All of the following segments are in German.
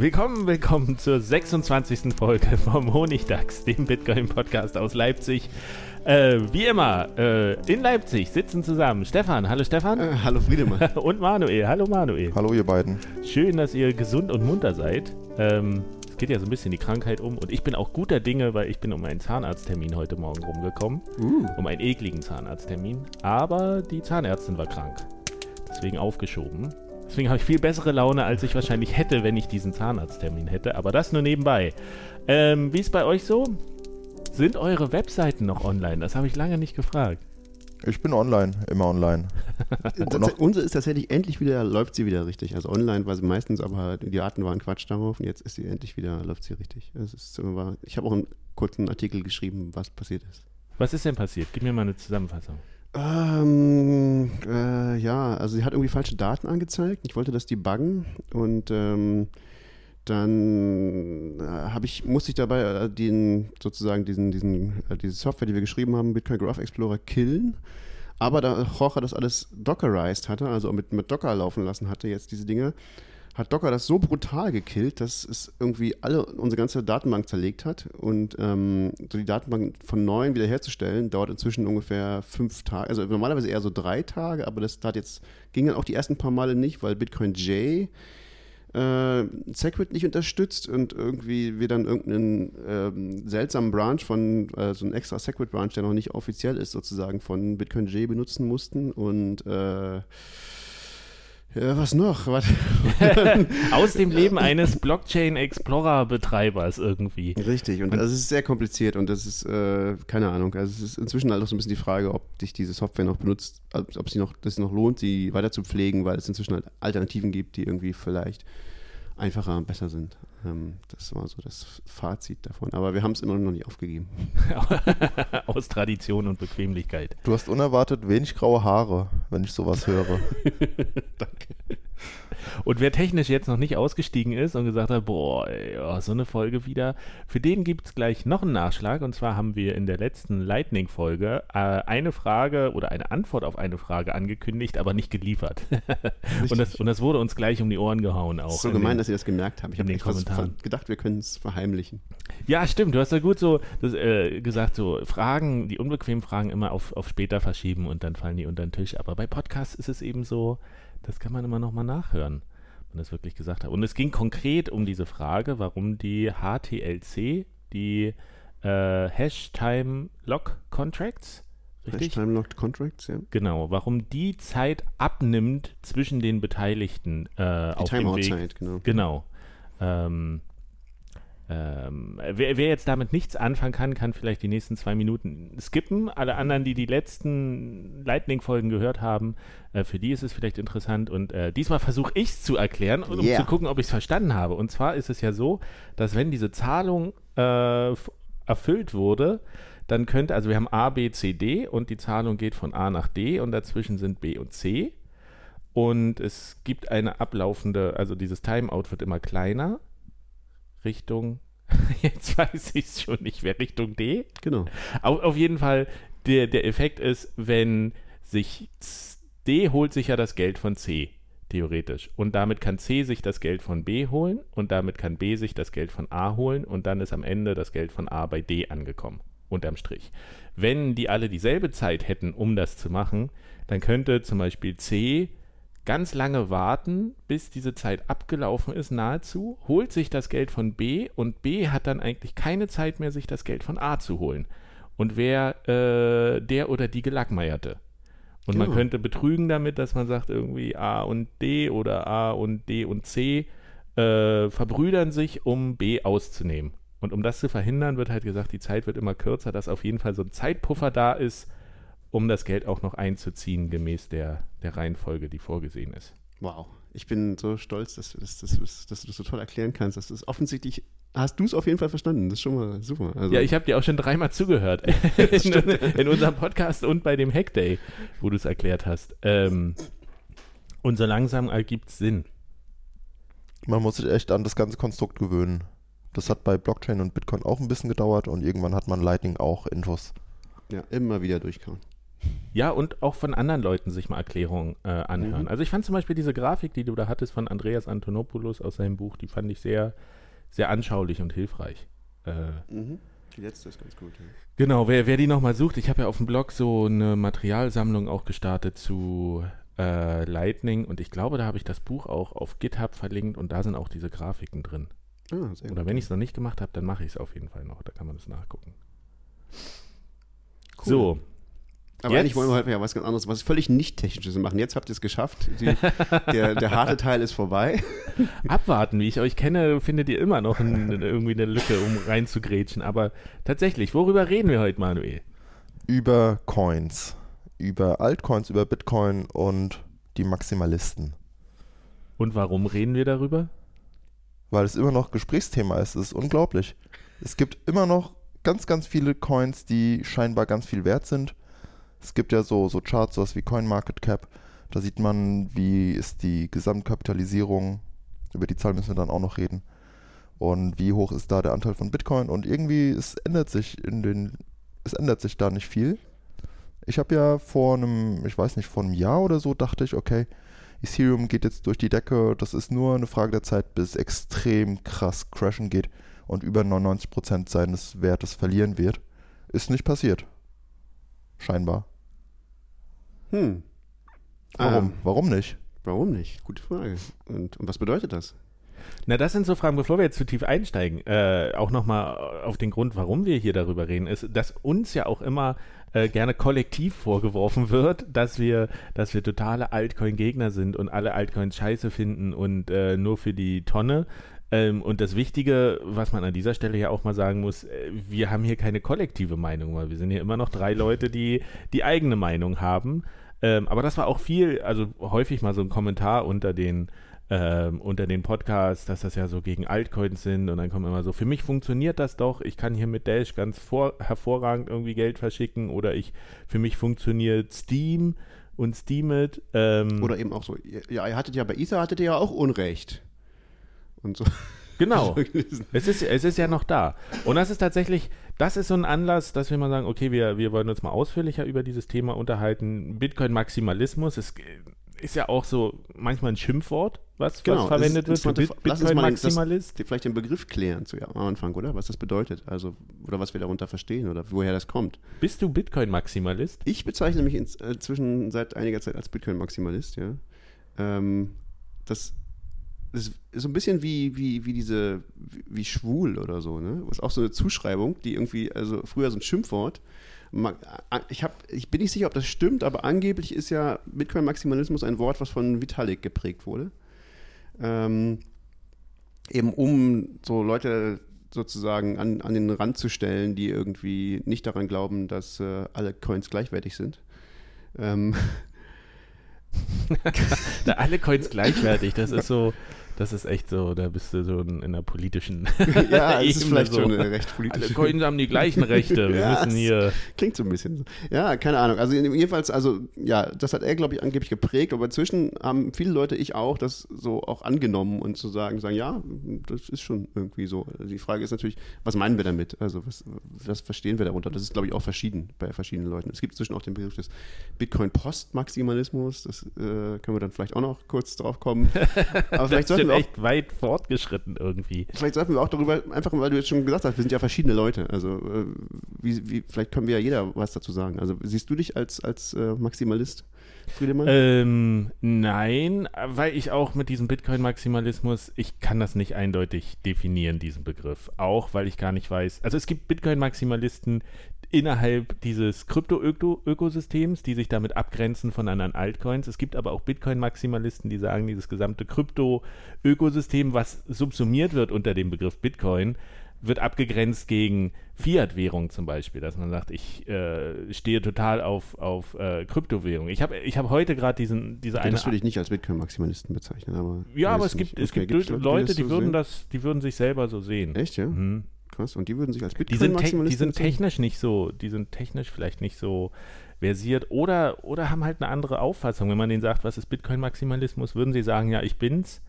Willkommen, willkommen zur 26. Folge vom Honigdachs, dem Bitcoin-Podcast aus Leipzig. Äh, wie immer, äh, in Leipzig sitzen zusammen Stefan. Hallo Stefan. Äh, hallo Friedemann. und Manuel. Hallo Manuel. Hallo ihr beiden. Schön, dass ihr gesund und munter seid. Ähm, es geht ja so ein bisschen die Krankheit um und ich bin auch guter Dinge, weil ich bin um einen Zahnarzttermin heute Morgen rumgekommen. Uh. Um einen ekligen Zahnarzttermin. Aber die Zahnärztin war krank. Deswegen aufgeschoben. Deswegen habe ich viel bessere Laune, als ich wahrscheinlich hätte, wenn ich diesen Zahnarzttermin hätte. Aber das nur nebenbei. Ähm, wie ist bei euch so? Sind eure Webseiten noch online? Das habe ich lange nicht gefragt. Ich bin online, immer online. Unsere ist tatsächlich endlich wieder, läuft sie wieder richtig. Also online war sie meistens, aber die Daten waren Quatsch darauf und jetzt ist sie endlich wieder, läuft sie richtig. Ist, war, ich habe auch einen kurzen Artikel geschrieben, was passiert ist. Was ist denn passiert? Gib mir mal eine Zusammenfassung. Ähm, äh, ja, also sie hat irgendwie falsche Daten angezeigt. Ich wollte das debuggen und ähm, dann äh, habe ich, musste ich dabei äh, den, sozusagen diesen, diesen, äh, diese Software, die wir geschrieben haben, Bitcoin Graph Explorer killen. Aber da Jorge das alles dockerized hatte, also mit, mit Docker laufen lassen hatte, jetzt diese Dinge, hat Docker das so brutal gekillt, dass es irgendwie alle unsere ganze Datenbank zerlegt hat. Und ähm, so die Datenbank von neuem wiederherzustellen, dauert inzwischen ungefähr fünf Tage. Also normalerweise eher so drei Tage, aber das hat jetzt, ging dann auch die ersten paar Male nicht, weil Bitcoin J äh, Segwit nicht unterstützt und irgendwie wir dann irgendeinen ähm, seltsamen Branch von, äh, so einen extra Segwit Branch, der noch nicht offiziell ist, sozusagen von Bitcoin J benutzen mussten und äh, ja, was noch? Was? Aus dem Leben eines Blockchain Explorer Betreibers irgendwie. Richtig, und das ist sehr kompliziert und das ist, äh, keine Ahnung, also es ist inzwischen halt auch so ein bisschen die Frage, ob dich diese Software noch benutzt, ob sie noch, das noch lohnt, sie weiter zu pflegen, weil es inzwischen halt Alternativen gibt, die irgendwie vielleicht einfacher und besser sind. Ähm, das war so das Fazit davon. Aber wir haben es immer noch nicht aufgegeben. Aus Tradition und Bequemlichkeit. Du hast unerwartet wenig graue Haare, wenn ich sowas höre. Danke. Und wer technisch jetzt noch nicht ausgestiegen ist und gesagt hat, boah, ey, oh, so eine Folge wieder, für den gibt es gleich noch einen Nachschlag. Und zwar haben wir in der letzten Lightning-Folge äh, eine Frage oder eine Antwort auf eine Frage angekündigt, aber nicht geliefert. und, das, und das wurde uns gleich um die Ohren gehauen auch. So gemein, den, dass ihr das gemerkt habt. Ich habe gedacht, wir können es verheimlichen. Ja, stimmt. Du hast ja gut so das, äh, gesagt, so Fragen, die unbequemen Fragen immer auf, auf später verschieben und dann fallen die unter den Tisch. Aber bei Podcasts ist es eben so, das kann man immer nochmal nachhören, wenn das wirklich gesagt hat. Und es ging konkret um diese Frage, warum die HTLC, die äh, Hash-Time Lock Contracts, richtig? Hash-Time Locked Contracts, ja. Genau, warum die Zeit abnimmt zwischen den Beteiligten äh, die auf Timeout-Zeit, genau. Genau. Ähm, ähm, wer, wer, jetzt damit nichts anfangen kann, kann vielleicht die nächsten zwei Minuten skippen. Alle anderen, die die letzten Lightning-Folgen gehört haben, äh, für die ist es vielleicht interessant. Und äh, diesmal versuche ich es zu erklären, um yeah. zu gucken, ob ich es verstanden habe. Und zwar ist es ja so, dass wenn diese Zahlung äh, erfüllt wurde, dann könnte, also wir haben A, B, C, D und die Zahlung geht von A nach D und dazwischen sind B und C. Und es gibt eine ablaufende, also dieses Timeout wird immer kleiner Richtung, jetzt weiß ich es schon nicht mehr, Richtung D. Genau. Auf, auf jeden Fall, der, der Effekt ist, wenn sich D holt sich ja das Geld von C, theoretisch. Und damit kann C sich das Geld von B holen und damit kann B sich das Geld von A holen und dann ist am Ende das Geld von A bei D angekommen. Unterm Strich. Wenn die alle dieselbe Zeit hätten, um das zu machen, dann könnte zum Beispiel C ganz lange warten, bis diese Zeit abgelaufen ist, nahezu, holt sich das Geld von B und B hat dann eigentlich keine Zeit mehr, sich das Geld von A zu holen. Und wer äh, der oder die Gelackmeierte. Und man Genau. könnte betrügen damit, dass man sagt, irgendwie A und D oder A und D und C äh, verbrüdern sich, um B auszunehmen. Und um das zu verhindern, wird halt gesagt, die Zeit wird immer kürzer, dass auf jeden Fall so ein Zeitpuffer da ist, um das Geld auch noch einzuziehen, gemäß der, der Reihenfolge, die vorgesehen ist. Wow. Ich bin so stolz, dass, du das- dass, dass, dass du das so toll erklären kannst. Das ist offensichtlich, hast du es auf jeden Fall verstanden. Das ist schon mal super. Also, Ja, ich habe dir auch schon dreimal zugehört. in, in unserem Podcast und bei dem Hackday, wo du es erklärt hast. Ähm, und so langsam ergibt es Sinn. Man muss sich echt an das ganze Konstrukt gewöhnen. Das hat bei Blockchain und Bitcoin auch ein bisschen gedauert und irgendwann hat man Lightning auch Infos. ja, immer wieder durchkauen. Ja, und auch von anderen Leuten sich mal Erklärungen äh, anhören. Mhm. Also ich fand zum Beispiel diese Grafik, die du da hattest von Andreas Antonopoulos aus seinem Buch, die fand ich sehr, sehr anschaulich und hilfreich. Äh, Mhm. Die letzte ist ganz gut. Ja. Genau, wer, wer die nochmal sucht, ich habe ja auf dem Blog so eine Materialsammlung auch gestartet zu äh, Lightning und ich glaube, da habe ich das Buch auch auf GitHub verlinkt und da sind auch diese Grafiken drin. Ah, sehr Oder wenn ich es noch nicht gemacht habe, dann mache ich es auf jeden Fall noch, da kann man das nachgucken. Cool. So, Aber Jetzt- eigentlich wollen wir heute ja was ganz anderes, was völlig nicht Technisches machen. Jetzt habt ihr es geschafft. Die, der, der harte Teil ist vorbei. abwarten, wie ich euch kenne, findet ihr immer noch ein, irgendwie eine Lücke, um reinzugrätschen. Aber tatsächlich, worüber reden wir heute, Manuel? Über Coins, über Altcoins, über Bitcoin und die Maximalisten. Und warum reden wir darüber? Weil es immer noch Gesprächsthema ist. Es ist unglaublich. Es gibt immer noch ganz, ganz viele Coins, die scheinbar ganz viel wert sind. Es gibt ja so, so Charts, sowas wie CoinMarketCap. Da sieht man, wie ist die Gesamtkapitalisierung. Über die Zahl müssen wir dann auch noch reden. Und wie hoch ist da der Anteil von Bitcoin? Und irgendwie, es ändert sich in den, es ändert sich da nicht viel. Ich habe ja vor einem, ich weiß nicht, vor einem Jahr oder so dachte ich, okay, Ethereum geht jetzt durch die Decke. Das ist nur eine Frage der Zeit, bis es extrem krass crashen geht und über 99% seines Wertes verlieren wird. Ist nicht passiert. Scheinbar. Hm. Warum? Ah, Warum nicht? warum nicht? Gute Frage. Und, und was bedeutet das? Na, das sind so Fragen, bevor wir jetzt zu tief einsteigen, äh, auch nochmal auf den Grund, warum wir hier darüber reden, ist, dass uns ja auch immer äh, gerne kollektiv vorgeworfen wird, dass wir, dass wir totale Altcoin-Gegner sind und alle Altcoins scheiße finden und äh, nur für die Tonne. Ähm, und das Wichtige, was man an dieser Stelle ja auch mal sagen muss, äh, wir haben hier keine kollektive Meinung, weil wir sind hier immer noch drei Leute, die die eigene Meinung haben. Ähm, aber das war auch viel, also häufig mal so ein Kommentar unter den ähm, unter den Podcasts, dass das ja so gegen Altcoins sind und dann kommt immer so, für mich funktioniert das doch, ich kann hier mit Dash ganz vor, hervorragend irgendwie Geld verschicken oder ich, für mich funktioniert Steam und Steemit. Ähm, Oder eben auch so, ja, ihr hattet ja bei Ether hattet ihr ja auch Unrecht. Und so. genau. Es ist, es ist ja noch da. Und das ist tatsächlich, das ist so ein Anlass, dass wir mal sagen, okay, wir, wir wollen uns mal ausführlicher über dieses Thema unterhalten. Bitcoin-Maximalismus ist, ist ja auch so manchmal ein Schimpfwort, was, Genau, was verwendet ist wird. das- Bitcoin-Maximalist. Vielleicht den Begriff klären zu, ja, am Anfang, oder? Was das bedeutet. Also, oder was wir darunter verstehen oder woher das kommt. Bist du Bitcoin-Maximalist? Ich bezeichne mich ins- äh, inzwischen seit einiger Zeit als Bitcoin-Maximalist, ja. Ähm, das ist so ein bisschen wie, wie, wie diese, wie, wie schwul oder so, ne? Das ist auch so eine Zuschreibung, die irgendwie, also früher so ein Schimpfwort. Ich, hab, ich bin nicht sicher, ob das stimmt, aber angeblich ist ja Bitcoin-Maximalismus ein Wort, was von Vitalik geprägt wurde. Ähm, eben um so Leute sozusagen an, an den Rand zu stellen, die irgendwie nicht daran glauben, dass äh, alle Coins gleichwertig sind. Ähm, Da alle Coins gleichwertig, das ist so, das ist echt so, da bist du so in, in einer politischen ja, es ist vielleicht so. schon eine recht Alle politische. Coins haben die gleichen Rechte. Wir Ja, müssen hier. Klingt so ein bisschen so. Ja, keine Ahnung. Also jedenfalls, also ja, das hat er, glaube ich, angeblich geprägt, aber inzwischen haben viele Leute, ich auch, das so auch angenommen und zu sagen, sagen, ja, das ist schon irgendwie so. Also die Frage ist natürlich, was meinen wir damit? Also was, was verstehen wir darunter? Das ist, glaube ich, auch verschieden bei verschiedenen Leuten. Es gibt inzwischen auch den Begriff des Bitcoin-Postmaximalismus, das äh, können wir dann vielleicht auch noch kurz drauf kommen. Aber vielleicht sollten wir auch- echt weit fortgeschritten irgendwie. Vielleicht sollten wir auch darüber, einfach weil du jetzt schon gesagt hast, wir sind ja verschiedene Leute. Also äh, wie, wie, vielleicht können wir ja jeder was dazu sagen. Also siehst du dich als, als äh, Maximalist, Friedemann? Ähm, nein, weil ich auch mit diesem Bitcoin-Maximalismus, ich kann das nicht eindeutig definieren, diesen Begriff. Auch weil ich gar nicht weiß. Also es gibt Bitcoin-Maximalisten innerhalb dieses Krypto-Ökosystems, die sich damit abgrenzen von anderen Altcoins. Es gibt aber auch Bitcoin-Maximalisten, die sagen, dieses gesamte Krypto-Ökosystem, was subsumiert wird unter dem Begriff Bitcoin, wird abgegrenzt gegen Fiat-Währung zum Beispiel, dass man sagt, ich äh, stehe total auf, auf äh, Kryptowährung. Ich habe ich hab heute gerade diesen diese eine das würde ich nicht als Bitcoin-Maximalisten bezeichnen. Aber ja, aber es gibt, nicht. es Okay, gibt Leute, die so würden sehen? das, die würden sich selber so sehen. Echt, ja? Mhm. Krass. Und die würden sich als Die te die Bitcoin-Maximalisten sind technisch nicht so, die sind technisch vielleicht nicht so versiert oder, oder haben halt eine andere Auffassung. Wenn man denen sagt, was ist Bitcoin-Maximalismus, würden sie sagen, ja, ich bin's,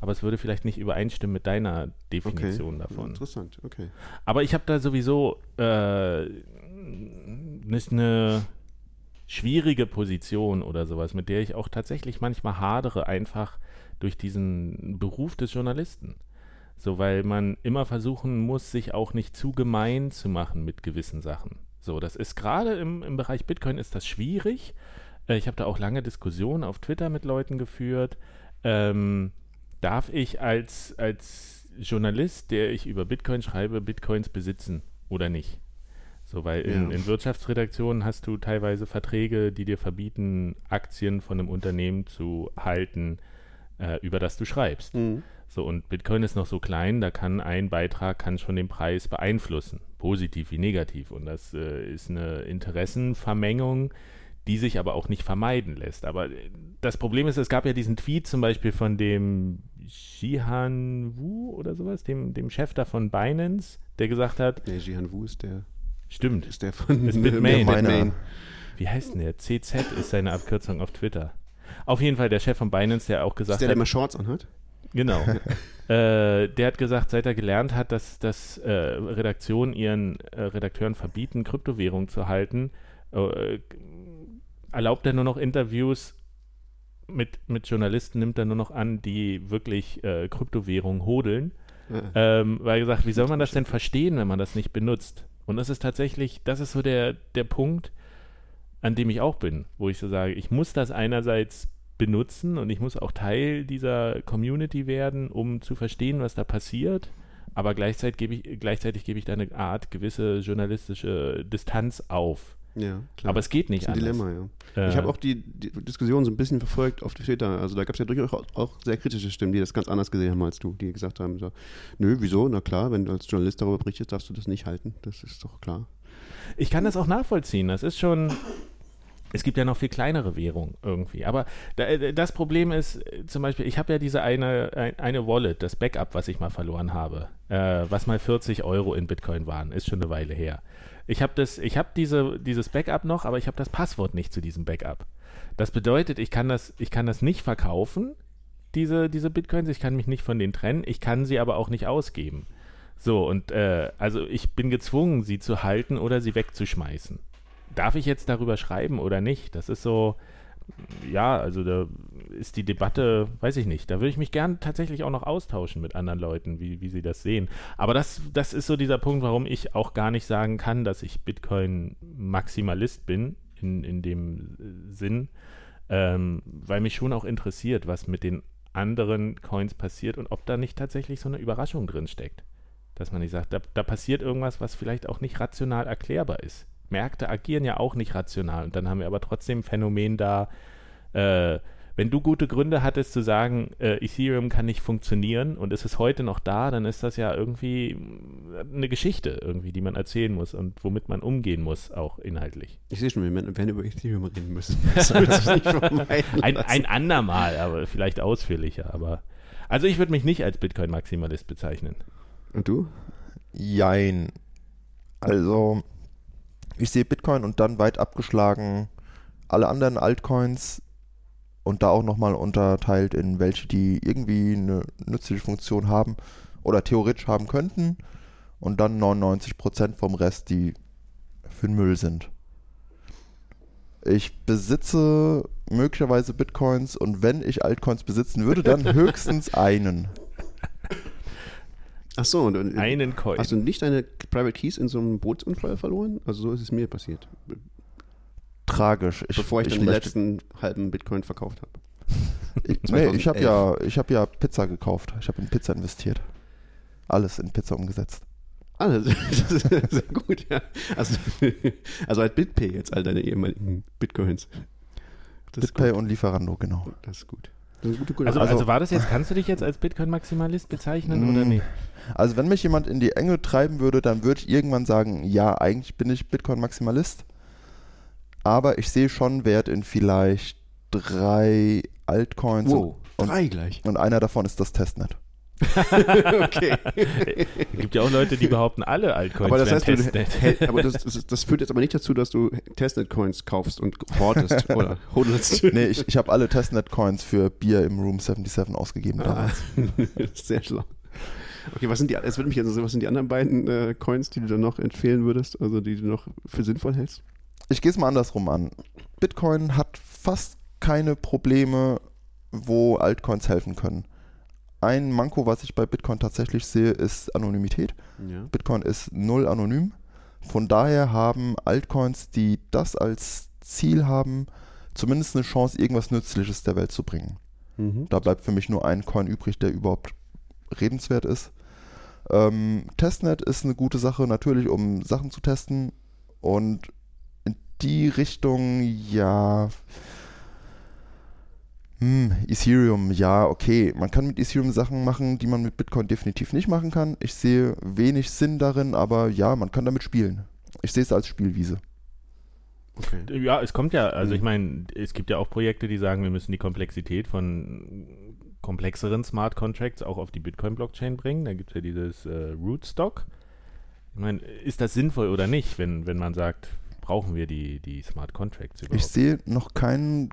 aber es würde vielleicht nicht übereinstimmen mit deiner Definition davon. Interessant, okay. Aber ich habe da sowieso äh, nicht eine schwierige Position oder sowas, mit der ich auch tatsächlich manchmal hadere, einfach durch diesen Beruf des Journalisten. So, weil man immer versuchen muss, sich auch nicht zu gemein zu machen mit gewissen Sachen. So, das ist gerade im, im Bereich Bitcoin ist das schwierig. Äh, ich habe da auch lange Diskussionen auf Twitter mit Leuten geführt. Ähm, darf ich als, als Journalist, der ich über Bitcoin schreibe, Bitcoins besitzen oder nicht? So, weil in, Ja. in Wirtschaftsredaktionen hast du teilweise Verträge, die dir verbieten, Aktien von einem Unternehmen zu halten, äh, über das du schreibst. Mhm. So, und Bitcoin ist noch so klein, da kann ein Beitrag kann schon den Preis beeinflussen, positiv wie negativ. Und das äh, ist eine Interessenvermengung, die sich aber auch nicht vermeiden lässt. Aber äh, das Problem ist, es gab ja diesen Tweet zum Beispiel von dem Jihan Wu oder sowas, dem, dem Chef da von Binance, der gesagt hat, Nee, Jihan Wu ist der, stimmt, ist der von Ist Bitmain. Bitmain. Wie heißt denn der? CZ ist seine Abkürzung auf Twitter. Auf jeden Fall der Chef von Binance, der auch Ist gesagt der, der hat, immer Shorts anhat? Genau. äh, der hat gesagt, seit er gelernt hat, dass, dass äh, Redaktionen ihren äh, Redakteuren verbieten, Kryptowährungen zu halten, äh, erlaubt er nur noch Interviews mit, mit Journalisten, nimmt er nur noch an, die wirklich äh, Kryptowährungen hodeln. Ähm, weil er gesagt, wie soll man das denn verstehen, wenn man das nicht benutzt? Und das ist tatsächlich, das ist so der, der Punkt, an dem ich auch bin, wo ich so sage, ich muss das einerseits benutzen und ich muss auch Teil dieser Community werden, um zu verstehen, was da passiert. Aber gleichzeitig gebe ich, gleichzeitig gebe ich da eine Art gewisse journalistische Distanz auf. ja, klar. Aber es geht nicht das ist ein anders. Dilemma, ja. Äh, Ich habe auch die, die Diskussion so ein bisschen verfolgt auf Twitter. Also da gab es ja durchaus auch, auch sehr kritische Stimmen, die das ganz anders gesehen haben als du, die gesagt haben, so, nö, wieso? Na klar, wenn du als Journalist darüber berichtest, darfst du das nicht halten. Das ist doch klar. Ich kann das auch nachvollziehen. Das ist schon. Es gibt ja noch viel kleinere Währungen irgendwie. Aber äh, das Problem ist, äh, zum Beispiel, ich habe ja diese eine, ein- eine Wallet, das Backup, was ich mal verloren habe, äh, was mal 40 Euro in Bitcoin waren, ist schon eine Weile her. Ich habe habe diese, dieses Backup noch, aber ich habe das Passwort nicht zu diesem Backup. Das bedeutet, ich kann das, ich kann das nicht verkaufen, diese, diese Bitcoins, ich kann mich nicht von denen trennen, ich kann sie aber auch nicht ausgeben. So, und äh, also ich bin gezwungen, sie zu halten oder sie wegzuschmeißen. Darf ich jetzt darüber schreiben oder nicht? Das ist so, ja, also da ist die Debatte, weiß ich nicht. Da würde ich mich gern tatsächlich auch noch austauschen mit anderen Leuten, wie, wie sie das sehen. Aber das, das ist so dieser Punkt, warum ich auch gar nicht sagen kann, dass ich Bitcoin-Maximalist bin, in, in dem äh, Sinn, ähm, weil mich schon auch interessiert, was mit den anderen Coins passiert und ob da nicht tatsächlich so eine Überraschung drin steckt. Dass man nicht sagt, da, da passiert irgendwas, was vielleicht auch nicht rational erklärbar ist. Märkte agieren ja auch nicht rational und dann haben wir aber trotzdem ein Phänomen da, äh, wenn du gute Gründe hattest zu sagen, äh, Ethereum kann nicht funktionieren und es ist heute noch da, dann ist das ja irgendwie mm, eine Geschichte irgendwie, die man erzählen muss und womit man umgehen muss, auch inhaltlich. Ich sehe schon, wir werden über Ethereum reden müssen. Das wird sich nicht vermeiden Ein, ein andermal, aber vielleicht ausführlicher, aber also ich würde mich nicht als Bitcoin-Maximalist bezeichnen. Und du? Jein. Also, ich sehe Bitcoin und dann weit abgeschlagen alle anderen Altcoins und da auch nochmal unterteilt in welche, die irgendwie eine nützliche Funktion haben oder theoretisch haben könnten und dann 99% vom Rest, die für den Müll sind. Ich besitze möglicherweise Bitcoins und wenn ich Altcoins besitzen würde, dann höchstens einen. Ach so, und, und Einen Coin. hast du nicht deine Private Keys in so einem Bootsunfall verloren? Also so ist es mir passiert, Tragisch. bevor ich dann die möchte- letzten halben Bitcoin verkauft habe. Ich, nee, ich habe 2011. ja, ich hab ja Pizza gekauft. Ich habe in Pizza investiert. Alles in Pizza umgesetzt. Ah, das ist sehr gut, ja. Also, also halt BitPay jetzt all deine ehemaligen Bitcoins. Das BitPay und Lieferando, genau. Das ist gut. Gute, gute also, Arbeit. also war das jetzt, kannst du dich jetzt als Bitcoin-Maximalist bezeichnen oder Mm. nicht? Also wenn mich jemand in die Enge treiben würde, dann würde ich irgendwann sagen, ja, eigentlich bin ich Bitcoin-Maximalist. Aber ich sehe schon Wert in vielleicht drei Altcoins wow, und, drei gleich. und einer davon ist das Testnet. okay. Es gibt ja auch Leute, die behaupten, alle Altcoins Aber das wären heißt, du, Testnet. hä- aber das, das, das führt jetzt aber nicht dazu, dass du Testnet-Coins kaufst und hortest oder hodelst. Nee, ich, ich habe alle Testnet-Coins für Bier im Room 77 ausgegeben Ah, damals. sehr schlau. Okay, was sind die, es würde mich interessieren, was sind die anderen beiden äh, Coins, die du dann noch empfehlen würdest, also die du noch für sinnvoll hältst? Ich gehe es mal andersrum an. Bitcoin hat fast keine Probleme, wo Altcoins helfen können. Ein Manko, was ich bei Bitcoin tatsächlich sehe, ist Anonymität. Ja. Bitcoin ist null anonym. Von daher haben Altcoins, die das als Ziel haben, zumindest eine Chance, irgendwas Nützliches der Welt zu bringen. Mhm. Da bleibt für mich nur ein Coin übrig, der überhaupt redenswert ist. Ähm, Testnet ist eine gute Sache, natürlich, um Sachen zu testen. Und in die Richtung, ja. Hm, Ethereum, ja, okay. Man kann mit Ethereum Sachen machen, die man mit Bitcoin definitiv nicht machen kann. Ich sehe wenig Sinn darin, aber ja, man kann damit spielen. Ich sehe es als Spielwiese. Okay. Ja, es kommt ja, also Mhm. ich meine, es gibt ja auch Projekte, die sagen, wir müssen die Komplexität von komplexeren Smart Contracts auch auf die Bitcoin-Blockchain bringen. Da gibt es ja dieses äh, Rootstock. Ich meine, ist das sinnvoll oder nicht, wenn, wenn man sagt, brauchen wir die, die Smart Contracts überhaupt? Ich sehe noch keinen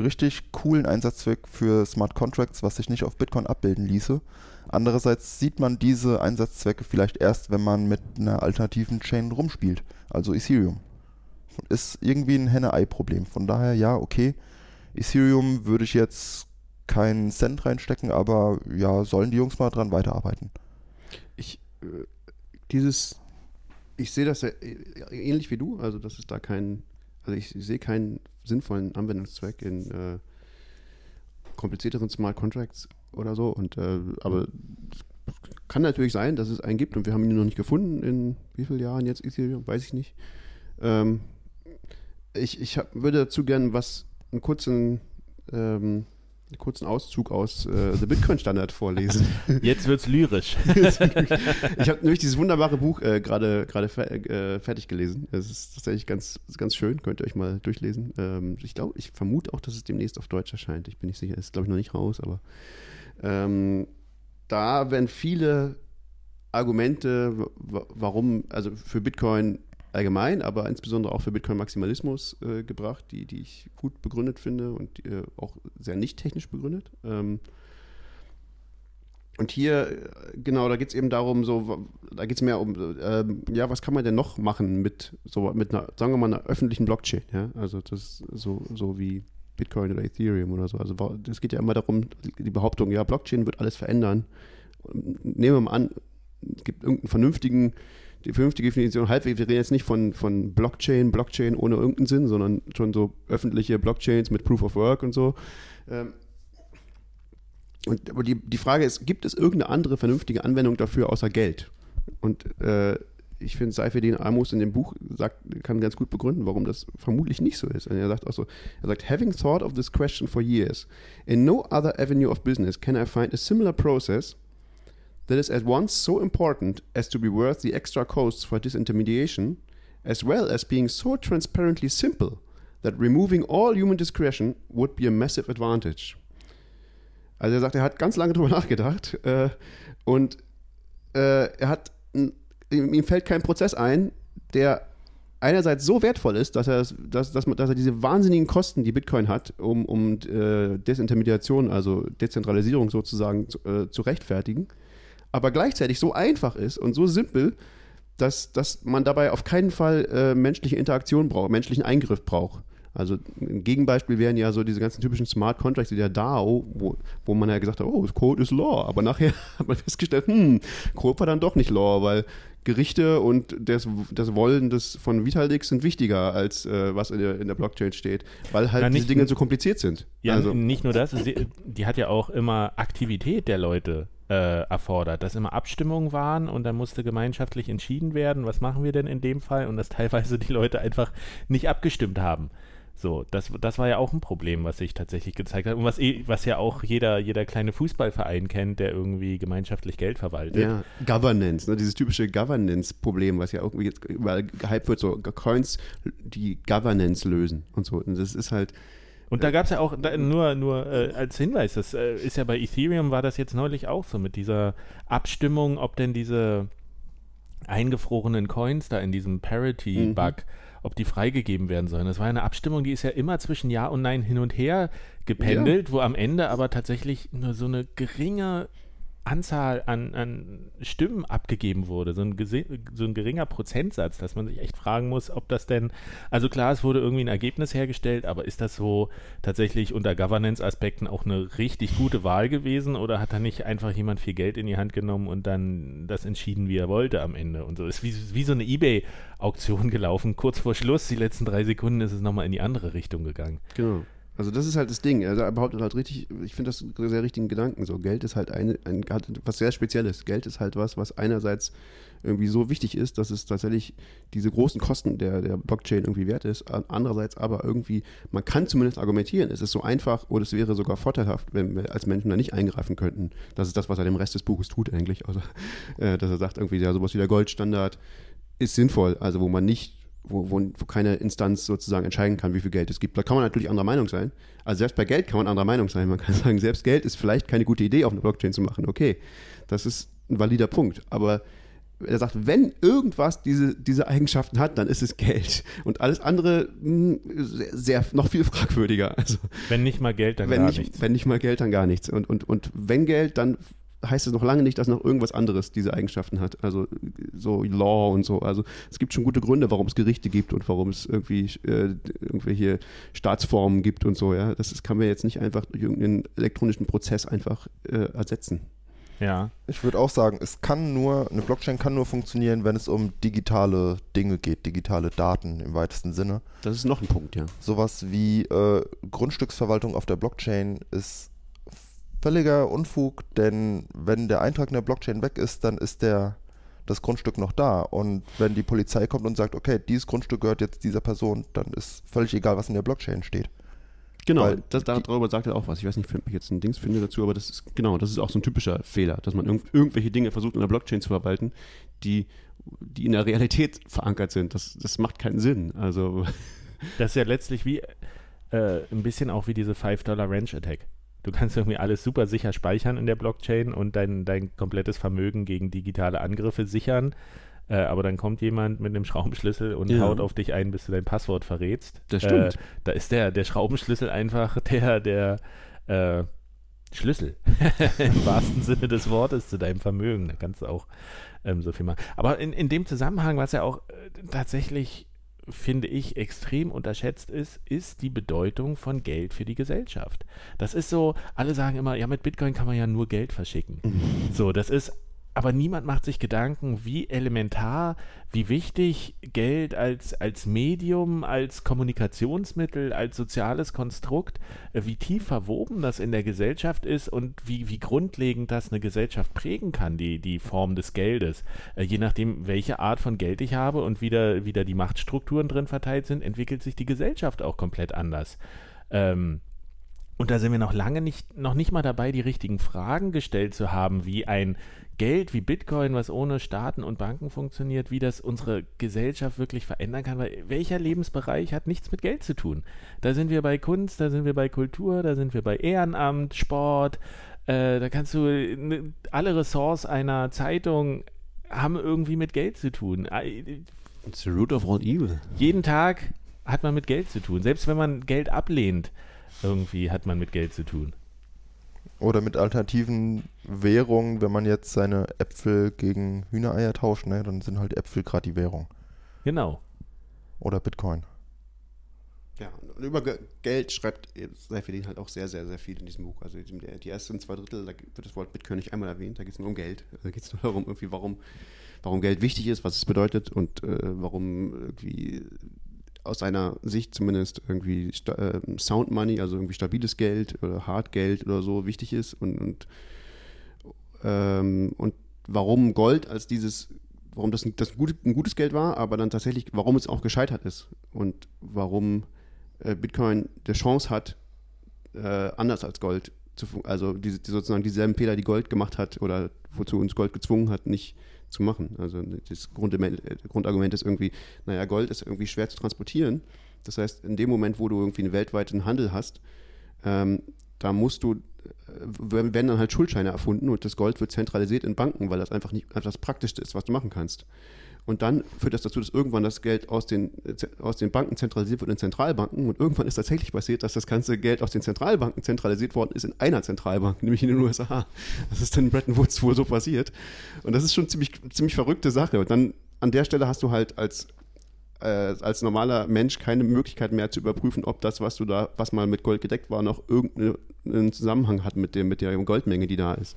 richtig coolen Einsatzzweck für Smart Contracts, was sich nicht auf Bitcoin abbilden ließe. Andererseits sieht man diese Einsatzzwecke vielleicht erst, wenn man mit einer alternativen Chain rumspielt, also Ethereum. Ist irgendwie ein Henne-Ei-Problem. Von daher, ja, okay. Ethereum würde ich jetzt keinen Cent reinstecken, aber ja, sollen die Jungs mal dran weiterarbeiten. Ich, äh, dieses, ich sehe das ja äh, ähnlich wie du, also das ist da kein, also ich sehe keinen sinnvollen Anwendungszweck in äh, komplizierteren Smart Contracts oder so. Und äh, aber kann natürlich sein, dass es einen gibt und wir haben ihn noch nicht gefunden in wie vielen Jahren jetzt Ethereum, weiß ich nicht. Ähm, ich ich hab, würde dazu gerne was einen kurzen ähm, einen kurzen Auszug aus äh, The Bitcoin Standard vorlesen. Jetzt wird's lyrisch. ich habe nämlich dieses wunderbare Buch äh, gerade gerade fer äh, fertig gelesen. Es ist tatsächlich ganz ganz schön. Könnt ihr euch mal durchlesen. Ähm, ich glaube, ich vermute auch, dass es demnächst auf Deutsch erscheint. Ich bin nicht sicher. Ist glaube ich noch nicht raus, aber ähm, da werden viele Argumente, wa- warum also für Bitcoin allgemein, aber insbesondere auch für Bitcoin-Maximalismus äh, gebracht, die, die ich gut begründet finde und äh, auch sehr nicht technisch begründet. Ähm, und hier, äh, genau, da geht es eben darum, so, da geht es mehr um, ähm, ja, was kann man denn noch machen mit so mit einer, sagen wir mal, einer öffentlichen Blockchain, ja? Also das so, so wie Bitcoin oder Ethereum oder so. Also es geht ja immer darum, die Behauptung, ja, Blockchain wird alles verändern. Nehmen wir mal an, es gibt irgendeinen vernünftigen, die vernünftige Definition, halbwegs, wir reden jetzt nicht von, von Blockchain, Blockchain ohne irgendeinen Sinn, sondern schon so öffentliche Blockchains mit Proof of Work und so. Ähm, und, aber die, die Frage ist, gibt es irgendeine andere vernünftige Anwendung dafür außer Geld? Und äh, ich finde, Seifedin Amos in dem Buch sagt, kann ganz gut begründen, warum das vermutlich nicht so ist. Und er sagt auch so, er sagt, having thought of this question for years, in no other avenue of business can I find a similar process that is at once so important as to be worth the extra costs for disintermediation, as well as being so transparently simple that removing all human discretion would be a massive advantage. Also er sagt, er hat ganz lange drüber nachgedacht äh, und äh, er hat, ihm fällt kein Prozess ein, der einerseits so wertvoll ist, dass er, dass, dass, dass er diese wahnsinnigen Kosten, die Bitcoin hat, um, um äh, Desintermediation, also Dezentralisierung sozusagen zu, äh, zu rechtfertigen, aber gleichzeitig so einfach ist und so simpel, dass, dass man dabei auf keinen Fall äh, menschliche Interaktion braucht, menschlichen Eingriff braucht. Also ein Gegenbeispiel wären ja so diese ganzen typischen Smart Contracts, die der DAO, wo, wo man ja gesagt hat, oh, Code ist Law. Aber nachher hat man festgestellt, hm, Code war dann doch nicht Law, weil Gerichte und das, das Wollen des, von Vitalix sind wichtiger als äh, was in der, in der Blockchain steht, weil halt Na, diese nicht- Dinge so kompliziert sind. Ja, also, nicht nur das, sie, die hat ja auch immer Aktivität der Leute äh, erfordert, dass immer Abstimmungen waren und dann musste gemeinschaftlich entschieden werden, was machen wir denn in dem Fall und dass teilweise die Leute einfach nicht abgestimmt haben. So, das, das war ja auch ein Problem, was sich tatsächlich gezeigt hat und was, eh, was ja auch jeder, jeder kleine Fußballverein kennt, der irgendwie gemeinschaftlich Geld verwaltet. ja, Governance, ne, dieses typische Governance-Problem, was ja irgendwie jetzt überall gehypt wird, so Coins, die Governance lösen und so. Und das ist halt, Und da gab es ja auch, da, nur, nur äh, als Hinweis, das äh, ist ja bei Ethereum war das jetzt neulich auch so mit dieser Abstimmung, ob denn diese eingefrorenen Coins da in diesem Parity-Bug, ob die freigegeben werden sollen. Das war eine Abstimmung, die ist ja immer zwischen Ja und Nein hin und her gependelt, wo am Ende aber tatsächlich nur so eine geringe Anzahl an, an Stimmen abgegeben wurde, so ein, so ein geringer Prozentsatz, dass man sich echt fragen muss, ob das denn, also klar, es wurde irgendwie ein Ergebnis hergestellt, aber ist das so tatsächlich unter Governance-Aspekten auch eine richtig gute Wahl gewesen oder hat da nicht einfach jemand viel Geld in die Hand genommen und dann das entschieden, wie er wollte am Ende und so? Ist wie, wie so eine Ebay-Auktion gelaufen, kurz vor Schluss, die letzten drei Sekunden ist es nochmal in die andere Richtung gegangen. Genau. Also das ist halt das Ding. Also er behauptet halt richtig, ich finde das einen sehr richtigen Gedanken. So, Geld ist halt eine, ein, hat was sehr Spezielles. Geld ist halt was, was einerseits irgendwie so wichtig ist, dass es tatsächlich diese großen Kosten der, der Blockchain irgendwie wert ist. An- Andererseits aber irgendwie, man kann zumindest argumentieren, es ist so einfach oder es wäre sogar vorteilhaft, wenn wir als Menschen da nicht eingreifen könnten. Das ist das, was er dem Rest des Buches tut eigentlich. Also, äh, dass er sagt irgendwie, ja, sowas wie der Goldstandard ist sinnvoll. Also wo man nicht wo, wo, wo keine Instanz sozusagen entscheiden kann, wie viel Geld es gibt. Da kann man natürlich anderer Meinung sein. Also selbst bei Geld kann man anderer Meinung sein. Man kann sagen, selbst Geld ist vielleicht keine gute Idee, auf einer Blockchain zu machen. Okay, das ist ein valider Punkt. Aber er sagt, wenn irgendwas diese, diese Eigenschaften hat, dann ist es Geld. Und alles andere mh, sehr, sehr noch viel fragwürdiger. Also Wenn nicht mal Geld, dann gar nicht, nichts. wenn nicht mal Geld, dann gar nichts. Und, und, und wenn Geld, dann heißt es noch lange nicht, dass noch irgendwas anderes diese Eigenschaften hat. Also so Law und so. Also es gibt schon gute Gründe, warum es Gerichte gibt und warum es irgendwie äh, irgendwelche Staatsformen gibt und so. Ja, das ist, kann man jetzt nicht einfach durch irgendeinen elektronischen Prozess einfach äh, ersetzen. Ja. Ich würde auch sagen, es kann nur, eine Blockchain kann nur funktionieren, wenn es um digitale Dinge geht, digitale Daten im weitesten Sinne. Das ist noch ein Punkt, ja. Sowas wie äh, Grundstücksverwaltung auf der Blockchain ist völliger Unfug, denn wenn der Eintrag in der Blockchain weg ist, dann ist der das Grundstück noch da. Und wenn die Polizei kommt und sagt, okay, dieses Grundstück gehört jetzt dieser Person, dann ist völlig egal, was in der Blockchain steht. Genau, Weil das, darüber sagt er auch was. Ich weiß nicht, ob ich jetzt ein Dings finde dazu, aber das ist genau, das ist auch so ein typischer Fehler, dass man irgend, irgendwelche Dinge versucht in der Blockchain zu verwalten, die, die in der Realität verankert sind. Das, das macht keinen Sinn. Also Das ist ja letztlich wie äh, ein bisschen auch wie diese 5-Dollar-Ranch-Attack. Du kannst irgendwie alles super sicher speichern in der Blockchain und dein, dein komplettes Vermögen gegen digitale Angriffe sichern. Äh, aber dann kommt jemand mit einem Schraubenschlüssel und Ja. haut auf dich ein, bis du dein Passwort verrätst. Das stimmt. Äh, da ist der, der Schraubenschlüssel einfach der, der äh, Schlüssel im wahrsten Sinne des Wortes zu deinem Vermögen. Da kannst du auch ähm, so viel machen. Aber in, in dem Zusammenhang, was ja auch äh, tatsächlich, finde ich, extrem unterschätzt ist, ist die Bedeutung von Geld für die Gesellschaft. Das ist so, alle sagen immer, ja, mit Bitcoin kann man ja nur Geld verschicken. So, das ist, aber niemand macht sich Gedanken, wie elementar, wie wichtig Geld als, als Medium, als Kommunikationsmittel, als soziales Konstrukt, äh, wie tief verwoben das in der Gesellschaft ist und wie, wie grundlegend das eine Gesellschaft prägen kann, die, die Form des Geldes. Äh, Je nachdem, welche Art von Geld ich habe und wie da, die Machtstrukturen drin verteilt sind, entwickelt sich die Gesellschaft auch komplett anders. Ähm, und da sind wir noch lange nicht, noch nicht mal dabei, die richtigen Fragen gestellt zu haben, wie ein Geld wie Bitcoin, was ohne Staaten und Banken funktioniert, wie das unsere Gesellschaft wirklich verändern kann, weil welcher Lebensbereich hat nichts mit Geld zu tun? Da sind wir bei Kunst, da sind wir bei Kultur, da sind wir bei Ehrenamt, Sport, äh, da kannst du ne, alle Ressorts einer Zeitung haben irgendwie mit Geld zu tun. Äh, It's the root of all evil. jeden Tag hat man mit Geld zu tun. Selbst wenn man Geld ablehnt, irgendwie hat man mit Geld zu tun. Oder mit alternativen Währungen, wenn man jetzt seine Äpfel gegen Hühnereier tauscht, ne, dann sind halt Äpfel gerade die Währung. Genau. Oder Bitcoin. Ja, und über Ge- Geld schreibt Seifelin halt auch sehr, sehr, sehr viel in diesem Buch. Also die, die ersten zwei Drittel, da wird das Wort Bitcoin nicht einmal erwähnt, da geht es nur um Geld. Da geht es nur darum, irgendwie, warum, warum Geld wichtig ist, was es bedeutet und äh, warum irgendwie aus seiner Sicht zumindest irgendwie äh, Sound Money, also irgendwie stabiles Geld oder Hardgeld oder so wichtig ist und, und, ähm, und warum Gold als dieses, warum das, ein- das ein, gute, ein gutes Geld war, aber dann tatsächlich, warum es auch gescheitert ist und warum äh, Bitcoin die Chance hat, äh, anders als Gold zu also diese, die, sozusagen dieselben Fehler, die Gold gemacht hat oder wozu uns Gold gezwungen hat, nicht zu machen. Also das äh, Grundargument ist irgendwie, naja, Gold ist irgendwie schwer zu transportieren. Das heißt, in dem Moment, wo du irgendwie einen weltweiten Handel hast, ähm, da musst du, äh, werden dann halt Schuldscheine erfunden und das Gold wird zentralisiert in Banken, weil das einfach nicht das Praktischste ist, was du machen kannst. Und dann führt das dazu, dass irgendwann das Geld aus den, äh, aus den Banken zentralisiert wird in Zentralbanken. Und irgendwann ist tatsächlich passiert, dass das ganze Geld aus den Zentralbanken zentralisiert worden ist in einer Zentralbank, nämlich in den USA. Das ist dann in Bretton Woods wohl so passiert. Und das ist schon ziemlich, ziemlich verrückte Sache. Und dann an der Stelle hast du halt als, äh, als normaler Mensch keine Möglichkeit mehr zu überprüfen, ob das, was du da, was mal mit Gold gedeckt war, noch irgendeinen Zusammenhang hat mit, dem, mit der Goldmenge, die da ist.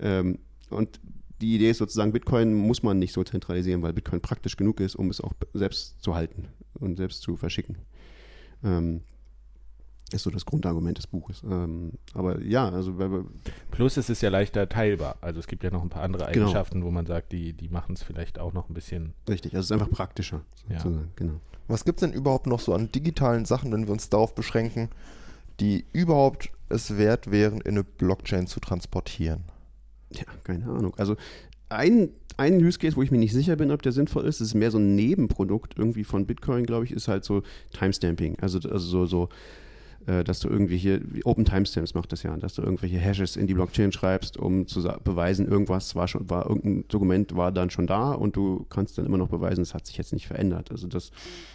Ähm, und die Idee ist sozusagen, Bitcoin muss man nicht so zentralisieren, weil Bitcoin praktisch genug ist, um es auch selbst zu halten und selbst zu verschicken. Ähm, ist so das Grundargument des Buches. Ähm, aber ja, also Plus es ist ja leichter teilbar. Also es gibt ja noch ein paar andere Genau. Eigenschaften, wo man sagt, die, die machen es vielleicht auch noch ein bisschen. richtig, also es ist einfach praktischer. Ja. Genau. Was gibt es denn überhaupt noch so an digitalen Sachen, wenn wir uns darauf beschränken, die überhaupt es wert wären, in eine Blockchain zu transportieren? Ja, keine Ahnung. Also ein, ein Use Case, wo ich mir nicht sicher bin, ob der sinnvoll ist, ist mehr so ein Nebenprodukt irgendwie von Bitcoin, glaube ich, ist halt so Timestamping. Also, also so, so äh, dass du irgendwie hier, wie Open Timestamps macht das ja, dass du irgendwelche Hashes in die Blockchain schreibst, um zu beweisen, irgendwas war schon, war irgendein Dokument war dann schon da und du kannst dann immer noch beweisen, es hat sich jetzt nicht verändert. Also das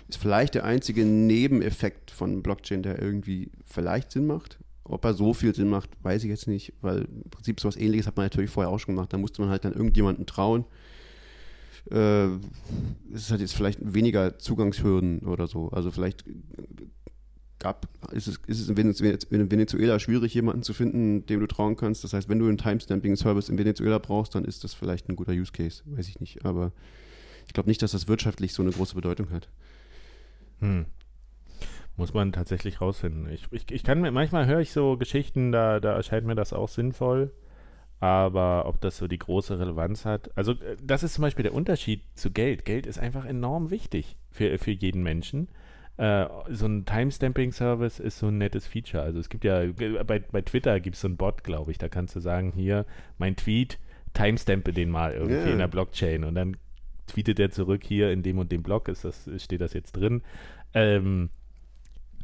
ist vielleicht der einzige Nebeneffekt von Blockchain, der irgendwie vielleicht Sinn macht. Ob er so viel Sinn macht, weiß ich jetzt nicht, weil im Prinzip sowas ähnliches hat man natürlich vorher auch schon gemacht. Da musste man halt dann irgendjemandem trauen. Äh, es hat jetzt vielleicht weniger Zugangshürden oder so. Also vielleicht gab, ist es, ist es in Venezuela, in Venezuela schwierig, jemanden zu finden, dem du trauen kannst. Das heißt, wenn du einen Timestamping-Service in Venezuela brauchst, dann ist das vielleicht ein guter Use Case. Weiß ich nicht. Aber ich glaube nicht, dass das wirtschaftlich so eine große Bedeutung hat. Hm. Muss man tatsächlich rausfinden. Ich, ich, ich kann mir, manchmal höre ich so Geschichten, da, da erscheint mir das auch sinnvoll. Aber ob das so die große Relevanz hat, also äh, das ist zum Beispiel der Unterschied zu Geld. Geld ist einfach enorm wichtig für, für jeden Menschen. Äh, so ein Timestamping-Service ist so ein nettes Feature. Also es gibt ja, bei, bei Twitter gibt es so einen Bot, glaube ich, da kannst du sagen, hier, mein Tweet, timestampe den mal irgendwie Ja. in der Blockchain und dann tweetet er zurück, hier in dem und dem Blog ist das, steht das jetzt drin. Ähm,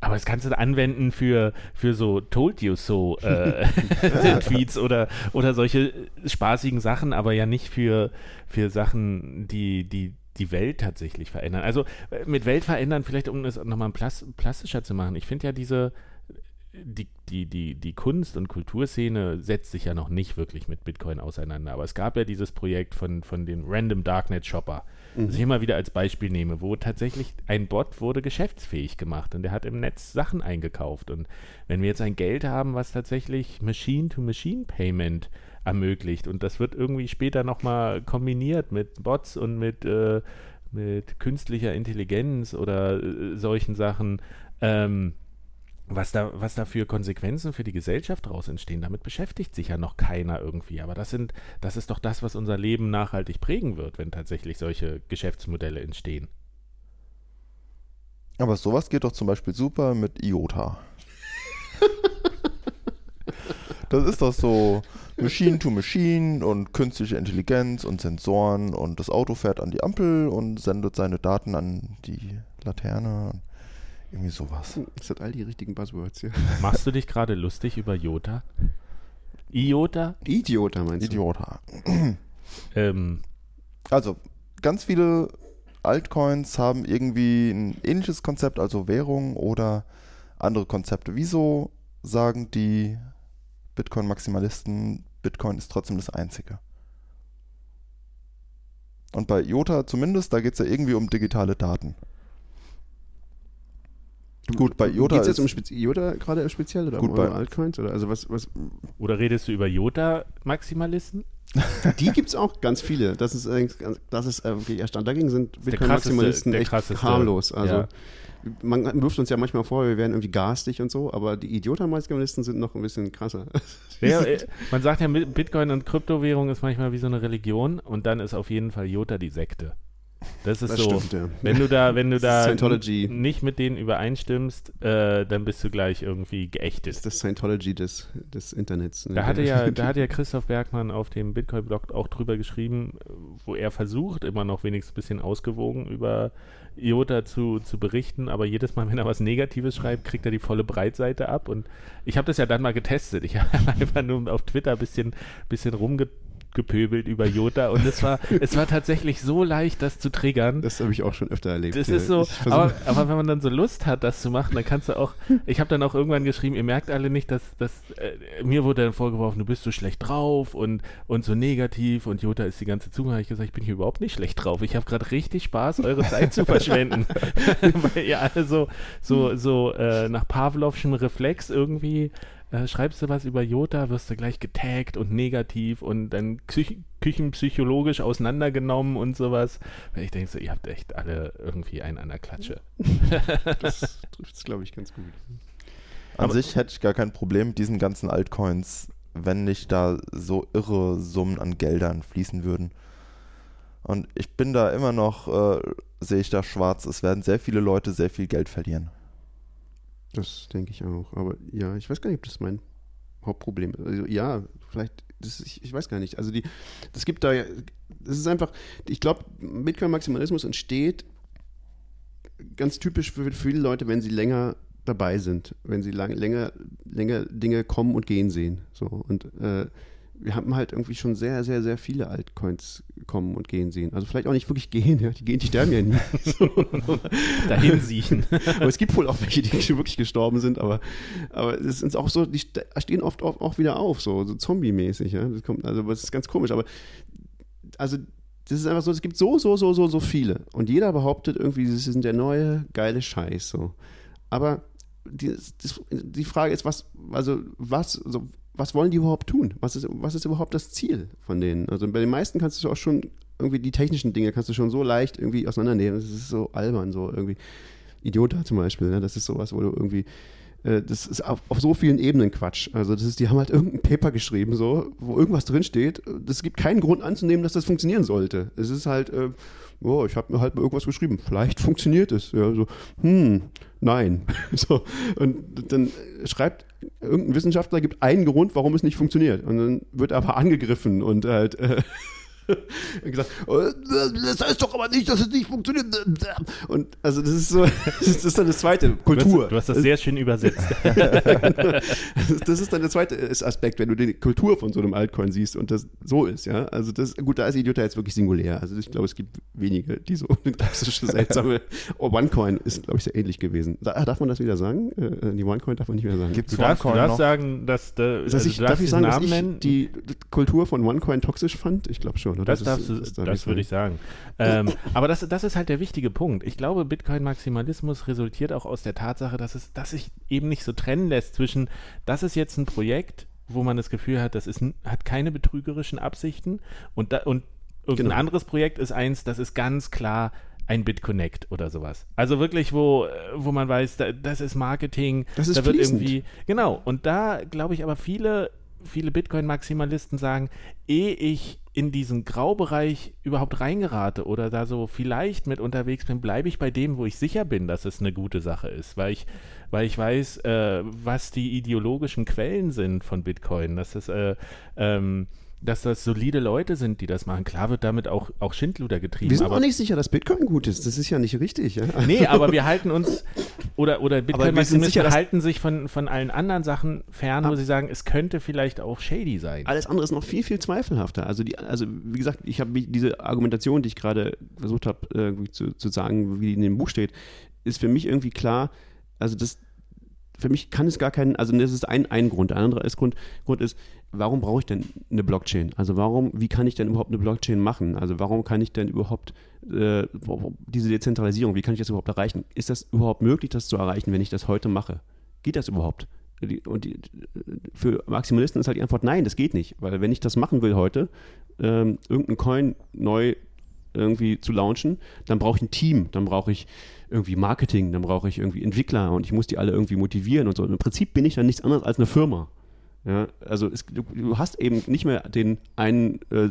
aber das kannst du anwenden für, für so Told You So äh, Tweets oder, oder solche spaßigen Sachen, aber ja nicht für, für Sachen, die, die die Welt tatsächlich verändern. Also äh, mit Welt verändern, vielleicht um es nochmal plas plastischer zu machen. Ich finde ja diese, die, die, die, die Kunst- und Kulturszene setzt sich ja noch nicht wirklich mit Bitcoin auseinander. Aber es gab ja dieses Projekt von, von dem Random Darknet Shopper, das ich immer wieder als Beispiel nehme, wo tatsächlich ein Bot wurde geschäftsfähig gemacht und der hat im Netz Sachen eingekauft. Und wenn wir jetzt ein Geld haben, was tatsächlich Machine-to-Machine-Payment ermöglicht und das wird irgendwie später nochmal kombiniert mit Bots und mit, äh, mit künstlicher Intelligenz oder äh, solchen Sachen, ähm, was da, was da für Konsequenzen für die Gesellschaft daraus entstehen, damit beschäftigt sich ja noch keiner irgendwie. Aber das sind, das ist doch das, was unser Leben nachhaltig prägen wird, wenn tatsächlich solche Geschäftsmodelle entstehen. Aber sowas geht doch zum Beispiel super mit IOTA. das ist doch so Machine to Machine und künstliche Intelligenz und Sensoren und das Auto fährt an die Ampel und sendet seine Daten an die Laterne. Irgendwie sowas. Das hat all die richtigen Buzzwords hier. Machst du dich gerade lustig über Jota? IOTA? Idiota meinst du? Idiota. Ähm, Also, ganz viele Altcoins haben irgendwie ein ähnliches Konzept, also Währung oder andere Konzepte. Wieso sagen die Bitcoin-Maximalisten, Bitcoin ist trotzdem das Einzige? Und bei IOTA zumindest, da geht es ja irgendwie um digitale Daten. Gut, bei IOTA Geht es jetzt um Spezi IOTA gerade speziell oder Gut, um Altcoins? Oder? Also was, was, Oder redest du über Jota-Maximalisten? die gibt es auch ganz viele. Das ist, eigentlich das ist äh, wirklich erstaunt. Dagegen sind Bitcoin-Maximalisten echt harmlos. Also ja. man wirft uns ja manchmal vor, wir wären irgendwie garstig und so, aber die Idioten-Maximalisten sind noch ein bisschen krasser. Ja, äh, man sagt ja, Bitcoin und Kryptowährung ist manchmal wie so eine Religion und dann ist auf jeden Fall Jota die Sekte. Das ist Das so. stimmt, ja. Wenn du da, wenn du da nicht mit denen übereinstimmst, äh, dann bist du gleich irgendwie Das geächtet. ist das Scientology des, des Internets. ne? Da hatte ja, da hat ja Christoph Bergmann auf dem Bitcoin-Blog auch drüber geschrieben, wo er versucht, immer noch wenigstens ein bisschen ausgewogen über IOTA zu, zu berichten, aber jedes Mal, wenn er was Negatives schreibt, kriegt er die volle Breitseite ab. Und ich habe das ja dann mal getestet. Ich habe einfach nur auf Twitter ein bisschen, bisschen rumgepöbelt über IOTA und es war, es war tatsächlich so leicht, das zu triggern. Das habe ich auch schon öfter erlebt. Das ja. ist so, aber, aber wenn man dann so Lust hat, das zu machen, dann kannst du auch, ich habe dann auch irgendwann geschrieben, ihr merkt alle nicht, dass, dass äh, mir wurde dann vorgeworfen, du bist so schlecht drauf und, und so negativ und Jota ist die ganze Zunge. Habe ich gesagt, ich bin hier überhaupt nicht schlecht drauf. Ich habe gerade richtig Spaß, eure Zeit zu verschwenden. Weil ihr alle so, so, so äh, nach Pavlovschem Reflex irgendwie äh, schreibst du was über Jota, wirst du gleich getaggt und negativ und dann psych küchenpsychologisch auseinandergenommen und sowas. Weil ich denke so, ihr habt echt alle irgendwie einen an der Klatsche. das trifft es, glaube ich, ganz gut. An Aber- sich hätte ich gar kein Problem mit diesen ganzen Altcoins, wenn nicht da so irre Summen an Geldern fließen würden. Und ich bin da immer noch, äh, sehe ich da schwarz, es werden sehr viele Leute sehr viel Geld verlieren. Das denke ich auch. Aber ja, ich weiß gar nicht, ob das mein Hauptproblem ist. Also ja, vielleicht, das, ich, ich weiß gar nicht. Also die, das gibt da, ja- das ist einfach, ich glaube, Bitcoin-Maximalismus entsteht ganz typisch für viele Leute, wenn sie länger dabei sind, wenn sie lang, länger, länger Dinge kommen und gehen sehen. So und äh, wir haben halt irgendwie schon sehr, sehr, sehr viele Altcoins kommen und gehen sehen. Also vielleicht auch nicht wirklich gehen, ja. Die gehen, die sterben ja nie. So. Dahin siechen. Aber es gibt wohl auch welche, die schon wirklich gestorben sind, aber, aber es sind auch so, die ste- stehen oft auch, auch wieder auf, so, so zombie-mäßig, ja. Das kommt, also das ist ganz komisch, aber also das ist einfach so, es gibt so, so, so, so, so viele. Und jeder behauptet irgendwie, das sind der neue geile Scheiß. So. Aber die, die Frage ist, was, also was, so, was wollen die überhaupt tun? Was ist, was ist überhaupt das Ziel von denen? Also bei den meisten kannst du auch schon irgendwie die technischen Dinge kannst du schon so leicht irgendwie auseinandernehmen. Das ist so albern, so irgendwie. Idiota zum Beispiel, ne? das ist sowas, wo du irgendwie, äh, das ist auf, auf so vielen Ebenen Quatsch. Also das ist, die haben halt irgendein Paper geschrieben, so, wo irgendwas drinsteht. Das gibt keinen Grund anzunehmen, dass das funktionieren sollte. Es ist halt, äh, oh, ich habe mir halt mal irgendwas geschrieben. Vielleicht funktioniert es. Ja, so, hm, nein. so, und dann schreibt irgendein Wissenschaftler, gibt einen Grund, warum es nicht funktioniert. Und dann wird er aber angegriffen und halt äh, gesagt, oh, das heißt doch aber nicht, dass es nicht funktioniert. Und also das ist so, das ist dann das zweite, Du Kultur. hast, du hast das sehr schön übersetzt. das ist dann der zweite Aspekt, wenn du die Kultur von so einem Altcoin siehst und das so ist, ja. Also das, gut, da ist Idiota jetzt wirklich singulär. Also ich glaube, es gibt wenige, die so eine klassische, seltsame oh, OneCoin ist, glaube ich, sehr ähnlich gewesen. Da, darf man das wieder sagen? Äh, die OneCoin darf man nicht mehr sagen. Gibt's Du darfst, du darfst sagen, dass da, Dass also ich, du darf ich sagen, dass ich die Kultur von OneCoin toxisch fand? Ich glaube schon. Oder? Das, ist- darfst du, darf das, würde ich sagen. Ähm, aber das, das ist halt der wichtige Punkt. Ich glaube, Bitcoin-Maximalismus resultiert auch aus der Tatsache, dass es, dass sich eben nicht so trennen lässt zwischen, das ist jetzt ein Projekt, wo man das Gefühl hat, das ist, hat keine betrügerischen Absichten und, da, und irgendein Genau. anderes Projekt ist eins, das ist ganz klar ein BitConnect oder sowas. Also wirklich, wo, wo man weiß, da, das ist Marketing, Das ist da wird fließend. irgendwie, genau. Und da glaube ich aber viele, viele Bitcoin-Maximalisten sagen, ehe ich in diesen Graubereich überhaupt reingerate oder da so vielleicht mit unterwegs bin, bleibe ich bei dem, wo ich sicher bin, dass es eine gute Sache ist, weil ich, weil ich weiß, äh, was die ideologischen Quellen sind von Bitcoin, das, äh, ähm, dass das solide Leute sind, die das machen. Klar wird damit auch, auch Schindluder getrieben. Wir sind aber auch nicht sicher, dass Bitcoin gut ist. Das ist ja nicht richtig. Ja? Nee, aber wir halten uns, oder, oder Bitcoin-Maximisten halten sich von, von allen anderen Sachen fern, wo sie sagen, es könnte vielleicht auch shady sein. Alles andere ist noch viel, viel zweifelhafter. Also, die, also wie gesagt, ich habe diese Argumentation, die ich gerade versucht habe irgendwie zu, zu sagen, wie die in dem Buch steht, ist für mich irgendwie klar, also das für mich kann es gar keinen, also das ist ein, ein Grund. Ein anderer ist Grund, Grund ist, warum brauche ich denn eine Blockchain? Also warum, wie kann ich denn überhaupt eine Blockchain machen? Also warum kann ich denn überhaupt äh, diese Dezentralisierung, wie kann ich das überhaupt erreichen? Ist das überhaupt möglich, das zu erreichen, wenn ich das heute mache? Geht das überhaupt? Und die, für Maximalisten ist halt die Antwort nein, das geht nicht. Weil wenn ich das machen will heute, ähm, irgendeinen Coin neu irgendwie zu launchen, dann brauche ich ein Team, dann brauche ich irgendwie Marketing, dann brauche ich irgendwie Entwickler und ich muss die alle irgendwie motivieren und so. Im Prinzip bin ich dann nichts anderes als eine Firma. Ja, also es, du, du, hast eben nicht mehr den einen äh,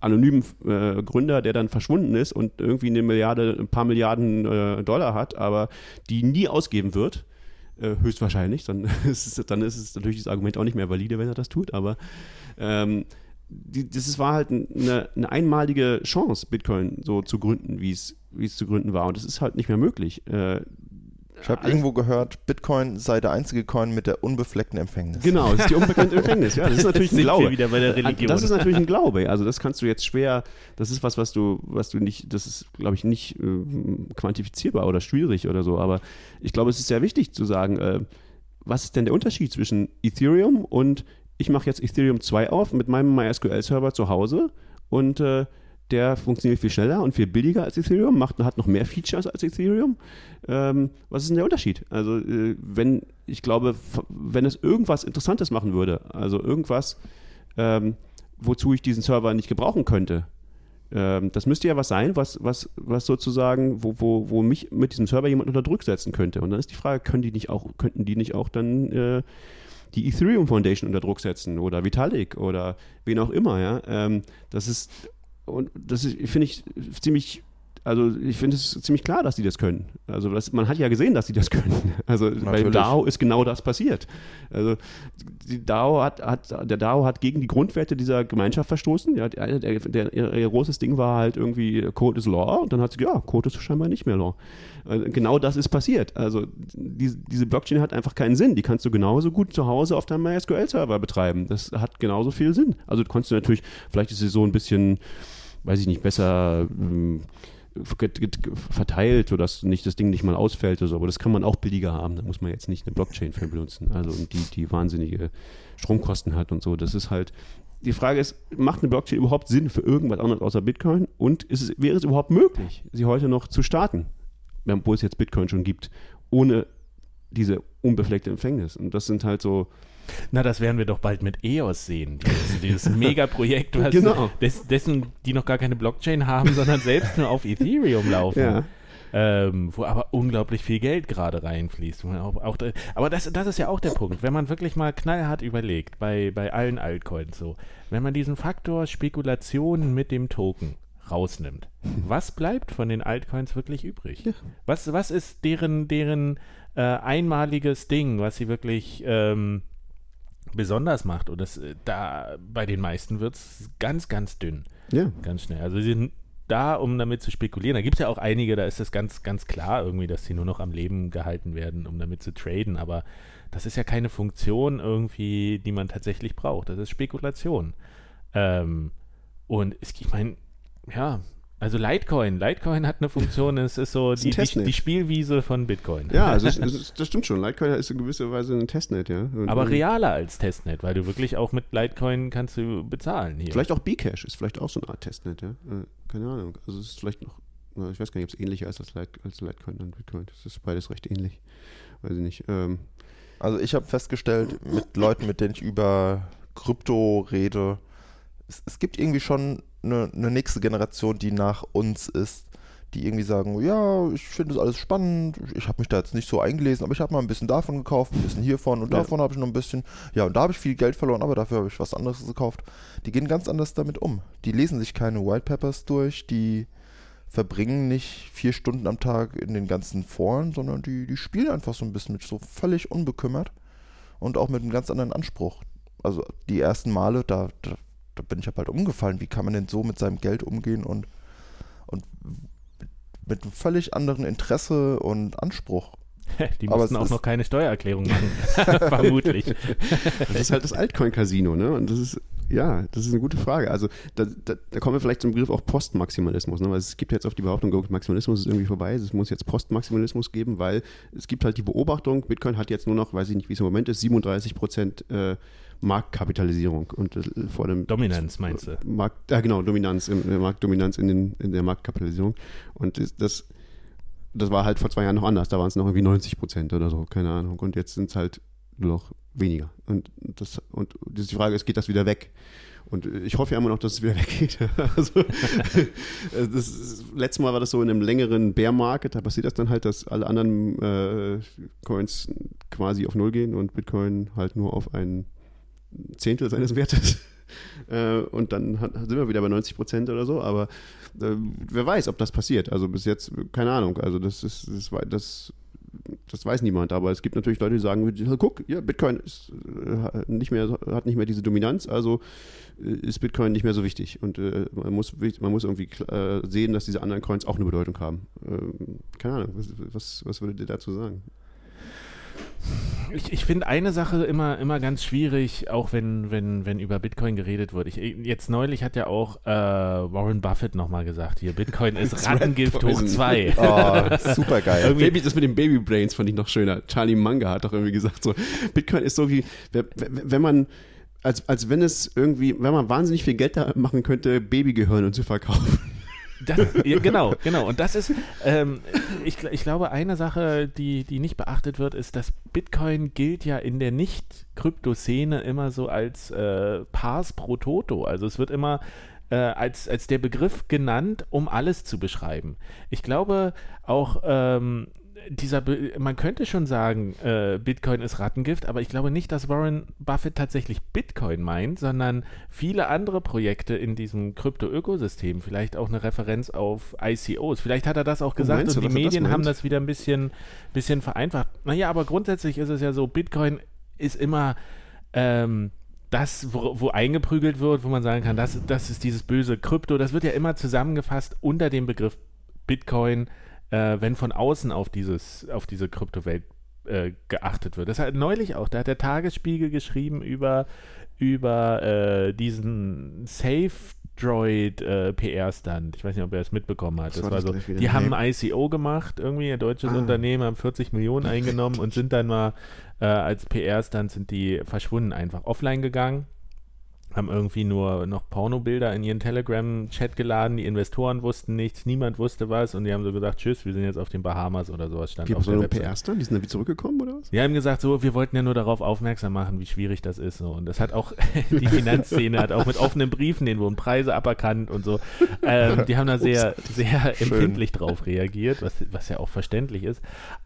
anonymen äh, Gründer, der dann verschwunden ist und irgendwie eine Milliarde, ein paar Milliarden äh, Dollar hat, aber die nie ausgeben wird. Äh, höchstwahrscheinlich. Dann ist, es, dann ist es natürlich das Argument auch nicht mehr valide, wenn er das tut, aber ähm, die, das war halt eine, eine, einmalige Chance, Bitcoin so zu gründen, wie es, wie es zu gründen war. Und das ist halt nicht mehr möglich. Äh, ich habe irgendwo gehört, Bitcoin sei der einzige Coin mit der unbefleckten Empfängnis. Genau, das ist die unbefleckte Empfängnis. Ja, das ist natürlich ein Glaube. wieder bei der Religion. Das ist natürlich ein Glaube. Also das kannst du jetzt schwer. Das ist was, was du, was du nicht. Das ist, glaube ich, nicht äh, quantifizierbar oder schwierig oder so. Aber ich glaube, es ist sehr wichtig zu sagen, äh, was ist denn der Unterschied zwischen Ethereum und ich mache jetzt Ethereum 2 auf mit meinem MySQL-Server zu Hause und äh, der funktioniert viel schneller und viel billiger als Ethereum, macht, hat noch mehr Features als Ethereum. Ähm, was ist denn der Unterschied? Also, äh, wenn, ich glaube, wenn es irgendwas Interessantes machen würde, also irgendwas, ähm, wozu ich diesen Server nicht gebrauchen könnte, ähm, das müsste ja was sein, was, was, was sozusagen, wo, wo, wo mich mit diesem Server jemand unter Druck setzen könnte. Und dann ist die Frage, können die nicht auch, könnten die nicht auch dann äh, die Ethereum Foundation unter Druck setzen oder Vitalik oder wen auch immer, ja. Ähm, das ist und das finde ich ziemlich also ich finde es ziemlich klar, dass die das können. Also das, man hat ja gesehen, dass sie das können. Also Natürlich. bei DAO ist genau das passiert. Also die DAO hat, hat, der DAO hat gegen die Grundwerte dieser Gemeinschaft verstoßen. Ja, der, der, der, ihr großes Ding war halt irgendwie Code is Law und dann hat sie ja, Code ist scheinbar nicht mehr Law. Also genau das ist passiert. Also die, diese Blockchain hat einfach keinen Sinn. Die kannst du genauso gut zu Hause auf deinem MySQL-Server betreiben. Das hat genauso viel Sinn. Also du kannst du natürlich, vielleicht ist sie so ein bisschen, weiß ich nicht, besser ähm, verteilt, sodass nicht das Ding nicht mal ausfällt oder so. Aber das kann man auch billiger haben. Da muss man jetzt nicht eine Blockchain für benutzen. Also die, die wahnsinnige Stromkosten hat und so. Das ist halt. Die Frage ist, macht eine Blockchain überhaupt Sinn für irgendwas anderes außer Bitcoin? Und ist es, wäre es überhaupt möglich, sie heute noch zu starten, wo es jetzt Bitcoin schon gibt, ohne diese unbefleckte Empfängnis? Und das sind halt so na, das werden wir doch bald mit EOS sehen. Dieses, dieses Megaprojekt, genau. des, dessen, die noch gar keine Blockchain haben, sondern selbst nur auf Ethereum laufen. Ja. Ähm, wo aber unglaublich viel Geld gerade reinfließt. Auch, auch, aber das, das ist ja auch der Punkt, wenn man wirklich mal knallhart überlegt, bei, bei allen Altcoins so, wenn man diesen Faktor Spekulation mit dem Token rausnimmt, was bleibt von den Altcoins wirklich übrig? Ja. Was, was ist deren, deren äh, einmaliges Ding, was sie wirklich ähm, besonders macht. Und das äh, da bei den meisten wird es ganz, ganz dünn. Ja. Ganz schnell. Also sie sind da, um damit zu spekulieren. Da gibt es ja auch einige, da ist es ganz, ganz klar irgendwie, dass sie nur noch am Leben gehalten werden, um damit zu traden. Aber das ist ja keine Funktion irgendwie, die man tatsächlich braucht. Das ist Spekulation. Ähm, und ich meine, ja, also Litecoin. Litecoin hat eine Funktion, es ist so ist die, die, die, Spielwiese von Bitcoin. Ja, also es, es, das stimmt schon. Litecoin ist in gewisser Weise ein Testnet, ja. Und, Aber realer als Testnet, weil du wirklich auch mit Litecoin kannst du bezahlen hier. Vielleicht auch Bcash ist vielleicht auch so eine Art Testnet, ja. Äh, keine Ahnung. Also es ist vielleicht noch, ich weiß gar nicht, ob es ähnlicher ist als, Lite, als Litecoin und Bitcoin. Das ist beides recht ähnlich. Weiß ich nicht. Ähm, also ich habe festgestellt, mit Leuten, mit denen ich über Krypto rede, es, es gibt irgendwie schon eine, eine nächste Generation, die nach uns ist, die irgendwie sagen, ja, ich finde das alles spannend, ich habe mich da jetzt nicht so eingelesen, aber ich habe mal ein bisschen davon gekauft, ein bisschen hiervon und ja. davon habe ich noch ein bisschen, ja, und da habe ich viel Geld verloren, aber dafür habe ich was anderes gekauft. Die gehen ganz anders damit um. Die lesen sich keine White Papers durch, die verbringen nicht vier Stunden am Tag in den ganzen Foren, sondern die, die spielen einfach so ein bisschen mit, so völlig unbekümmert und auch mit einem ganz anderen Anspruch. Also die ersten Male, da, da da bin ich halt umgefallen. Wie kann man denn so mit seinem Geld umgehen und, und mit einem völlig anderen Interesse und Anspruch? Die mussten es auch noch keine Steuererklärung machen, vermutlich. Das ist halt das Altcoin-Casino, ne? Und das ist, ja, das ist eine gute Frage. Also da, da, da kommen wir vielleicht zum Begriff auch Postmaximalismus, ne? Weil es gibt jetzt auf die Behauptung, Maximalismus ist irgendwie vorbei, es muss jetzt Postmaximalismus geben, weil es gibt halt die Beobachtung, Bitcoin hat jetzt nur noch, weiß ich nicht, wie es im Moment ist, 37 Prozent äh, Marktkapitalisierung und äh, vor dem Dominanz meinst du? Markt, ja genau, Dominanz, Marktdominanz in, den, in der Marktkapitalisierung. Und das, das, war halt vor zwei Jahren noch anders. Da waren es noch irgendwie 90 Prozent oder so, keine Ahnung. Und jetzt sind es halt nur noch weniger. Und das, und das die Frage ist, geht das wieder weg? Und ich hoffe ja immer noch, dass es wieder weggeht. also, äh, das ist, letztes Mal war das so in einem längeren Bear Market, da passiert das dann halt, dass alle anderen äh, Coins quasi auf Null gehen und Bitcoin halt nur auf ein Zehntel seines Wertes. Äh, und dann sind wir wieder bei 90 Prozent oder so, aber äh, wer weiß, ob das passiert. Also bis jetzt, keine Ahnung. Also das ist, das, das, das weiß niemand, aber es gibt natürlich Leute, die sagen, guck, ja, Bitcoin ist, äh, nicht mehr, hat nicht mehr diese Dominanz, also äh, ist Bitcoin nicht mehr so wichtig. Und man, muss, man muss irgendwie sehen, dass diese anderen Coins auch eine Bedeutung haben. Ähm, keine Ahnung, was, was, was würdet ihr dazu sagen? Ich, ich finde eine Sache immer, immer ganz schwierig, auch wenn, wenn, wenn über Bitcoin geredet wird. Ich, jetzt neulich hat ja auch äh, Warren Buffett nochmal gesagt, hier, Bitcoin ist Rattengift hoch poison. zwei. Oh, super geil. Irgendwie- Baby, das mit den Baby Brains fand ich noch schöner. Charlie Manga hat doch irgendwie gesagt, so Bitcoin ist so wie, wenn- wenn man, als, als wenn es irgendwie, wenn man wahnsinnig viel Geld da machen könnte, Babygehirne zu verkaufen. Das, genau, genau. Und das ist, ähm, ich, ich glaube, eine Sache, die, die nicht beachtet wird, ist, dass Bitcoin gilt ja in der Nicht-Krypto-Szene immer so als äh, Pars pro Toto. Also es wird immer äh, als, als der Begriff genannt, um alles zu beschreiben. Ich glaube auch, ähm, dieser, man könnte schon sagen, äh, Bitcoin ist Rattengift, aber ich glaube nicht, dass Warren Buffett tatsächlich Bitcoin meint, sondern viele andere Projekte in diesem Krypto-Ökosystem. Vielleicht auch eine Referenz auf ICOs. Vielleicht hat er das auch gesagt meinst und die er das Medien haben das wieder ein bisschen, bisschen vereinfacht. Naja, aber grundsätzlich ist es ja so, Bitcoin ist immer ähm, das, wo, wo eingeprügelt wird, wo man sagen kann, das, das ist dieses böse Krypto, das wird ja immer zusammengefasst unter dem Begriff Bitcoin, äh, wenn von außen auf, dieses, auf diese Kryptowelt äh, geachtet wird. Das hat neulich auch, da hat der Tagesspiegel geschrieben über, über äh, diesen Safe Droid äh, PR-Stand. Ich weiß nicht, ob er es mitbekommen hat. Was Das war war das so, die haben ein ICO gemacht, irgendwie ein deutsches Ah. Unternehmen, haben 40 Millionen eingenommen und sind dann mal äh, als PR-Stand sind die verschwunden, einfach offline gegangen. Haben irgendwie nur noch Pornobilder in ihren Telegram-Chat geladen, die Investoren wussten nichts, niemand wusste was und die haben so gesagt, tschüss, wir sind jetzt auf den Bahamas oder sowas, stand Die auf der Website. PR-Stand, die sind dann wieder zurückgekommen oder was? Die haben gesagt, so, wir wollten ja nur darauf aufmerksam machen, wie schwierig das ist. So. Und das hat auch, die Finanzszene hat auch mit offenen Briefen, denen wurden Preise aberkannt und so. Ähm, die haben da sehr, sehr Schön. empfindlich drauf reagiert, was, was ja auch verständlich ist.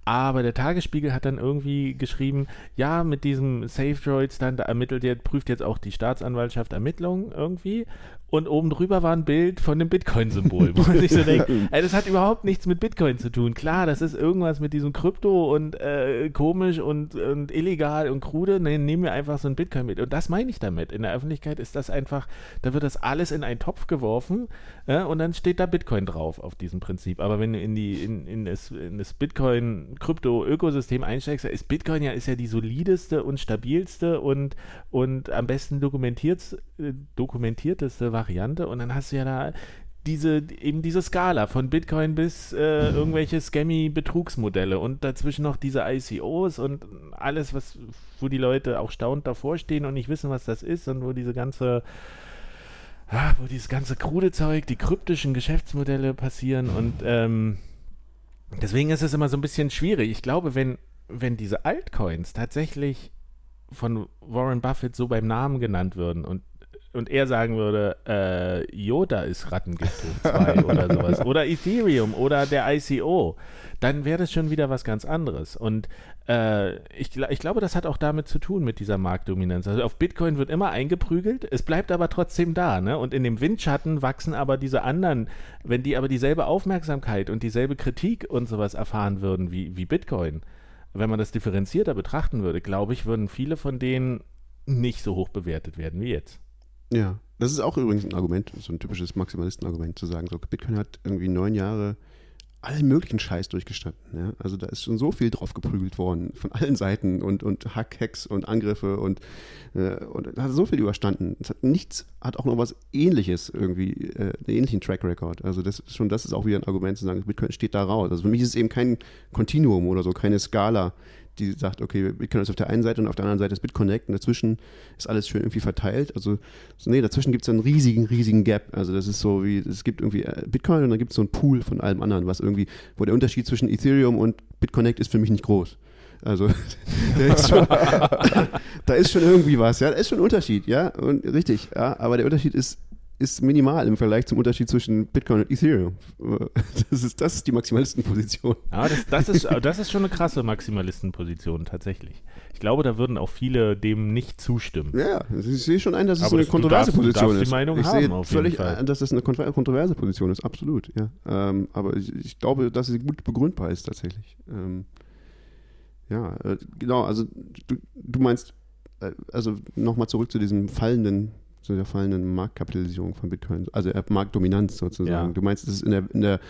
Aber der Tagesspiegel hat dann irgendwie geschrieben, ja, mit diesem Safe Droids dann da ermittelt jetzt, prüft jetzt auch die Staatsanwaltschaft Ermittlungen irgendwie. Und oben drüber war ein Bild von dem Bitcoin-Symbol, wo man sich so denkt, ey, das hat überhaupt nichts mit Bitcoin zu tun. Klar, das ist irgendwas mit diesem Krypto und äh, komisch und, und illegal und krude. Nee, nehmen wir einfach so ein Bitcoin mit. Und das meine ich damit. In der Öffentlichkeit ist das einfach, da wird das alles in einen Topf geworfen äh, und dann steht da Bitcoin drauf auf diesem Prinzip. Aber wenn du in, die, in, in das, in das Bitcoin-Krypto-Ökosystem einsteigst, ist Bitcoin ja, ist ja die solideste und stabilste und, und am besten dokumentiert, äh, dokumentierteste Variante. Und dann hast du ja da diese, eben diese Skala von Bitcoin bis äh, irgendwelche scammy Betrugsmodelle und dazwischen noch diese ICOs und alles, was, wo die Leute auch staunend davor stehen und nicht wissen, was das ist und wo diese ganze, ah, wo dieses ganze krude Zeug, die kryptischen Geschäftsmodelle passieren und ähm, deswegen ist es immer so ein bisschen schwierig. Ich glaube, wenn, wenn diese Altcoins tatsächlich von Warren Buffett so beim Namen genannt würden und und er sagen würde, äh, Yoda ist Rattengift hoch 2 oder sowas, oder Ethereum oder der ICO, dann wäre das schon wieder was ganz anderes. Und äh, ich, ich glaube, das hat auch damit zu tun mit dieser Marktdominanz. Also auf Bitcoin wird immer eingeprügelt, es bleibt aber trotzdem da. Ne? Und in dem Windschatten wachsen aber diese anderen, wenn die aber dieselbe Aufmerksamkeit und dieselbe Kritik und sowas erfahren würden wie, wie Bitcoin, wenn man das differenzierter betrachten würde, glaube ich, würden viele von denen nicht so hoch bewertet werden wie jetzt. Ja, das ist auch übrigens ein Argument, so ein typisches Maximalisten-Argument, zu sagen, so Bitcoin hat irgendwie neun Jahre allen möglichen Scheiß durchgestanden. Ja? Also da ist schon so viel drauf geprügelt worden von allen Seiten und, und Hack, Hacks und Angriffe und, äh, und hat so viel überstanden. Es hat nichts, hat auch noch was ähnliches irgendwie, äh, einen ähnlichen Track Record. Also das schon, das ist auch wieder ein Argument zu sagen, Bitcoin steht da raus. Also für mich ist es eben kein Kontinuum oder so, keine Skala, die sagt, okay, Bitcoin ist auf der einen Seite und auf der anderen Seite ist BitConnect und dazwischen ist alles schön irgendwie verteilt. Also, so, nee, dazwischen gibt es einen riesigen, riesigen Gap. Also, das ist so wie, es gibt irgendwie äh, Bitcoin und dann gibt es so einen Pool von allem anderen, was irgendwie, wo der Unterschied zwischen Ethereum und BitConnect ist für mich nicht groß. Also, ist schon, da ist schon irgendwie was, ja, da ist schon ein Unterschied, ja, und richtig, ja, aber der Unterschied ist ist minimal im Vergleich zum Unterschied zwischen Bitcoin und Ethereum. Das ist, das ist die Maximalistenposition. Ja, das, das, ist, das ist schon eine krasse Maximalistenposition, tatsächlich. Ich glaube, da würden auch viele dem nicht zustimmen. Ja, ich sehe schon ein, dass es Aber eine das- du kontroverse darfst- du Position darfst die ist. Meinung ich haben, sehe auf jeden völlig, Fall. ein, dass das eine kontro- kontroverse Position ist, absolut. Ja. Ähm, aber ich, ich glaube, dass sie gut begründbar ist tatsächlich. Ähm, ja, äh, genau, also du, du meinst, äh, also nochmal zurück zu diesem fallenden, zu der fallenden Marktkapitalisierung von Bitcoin, also äh, Marktdominanz sozusagen. Ja. Du meinst, es ist in der, in der,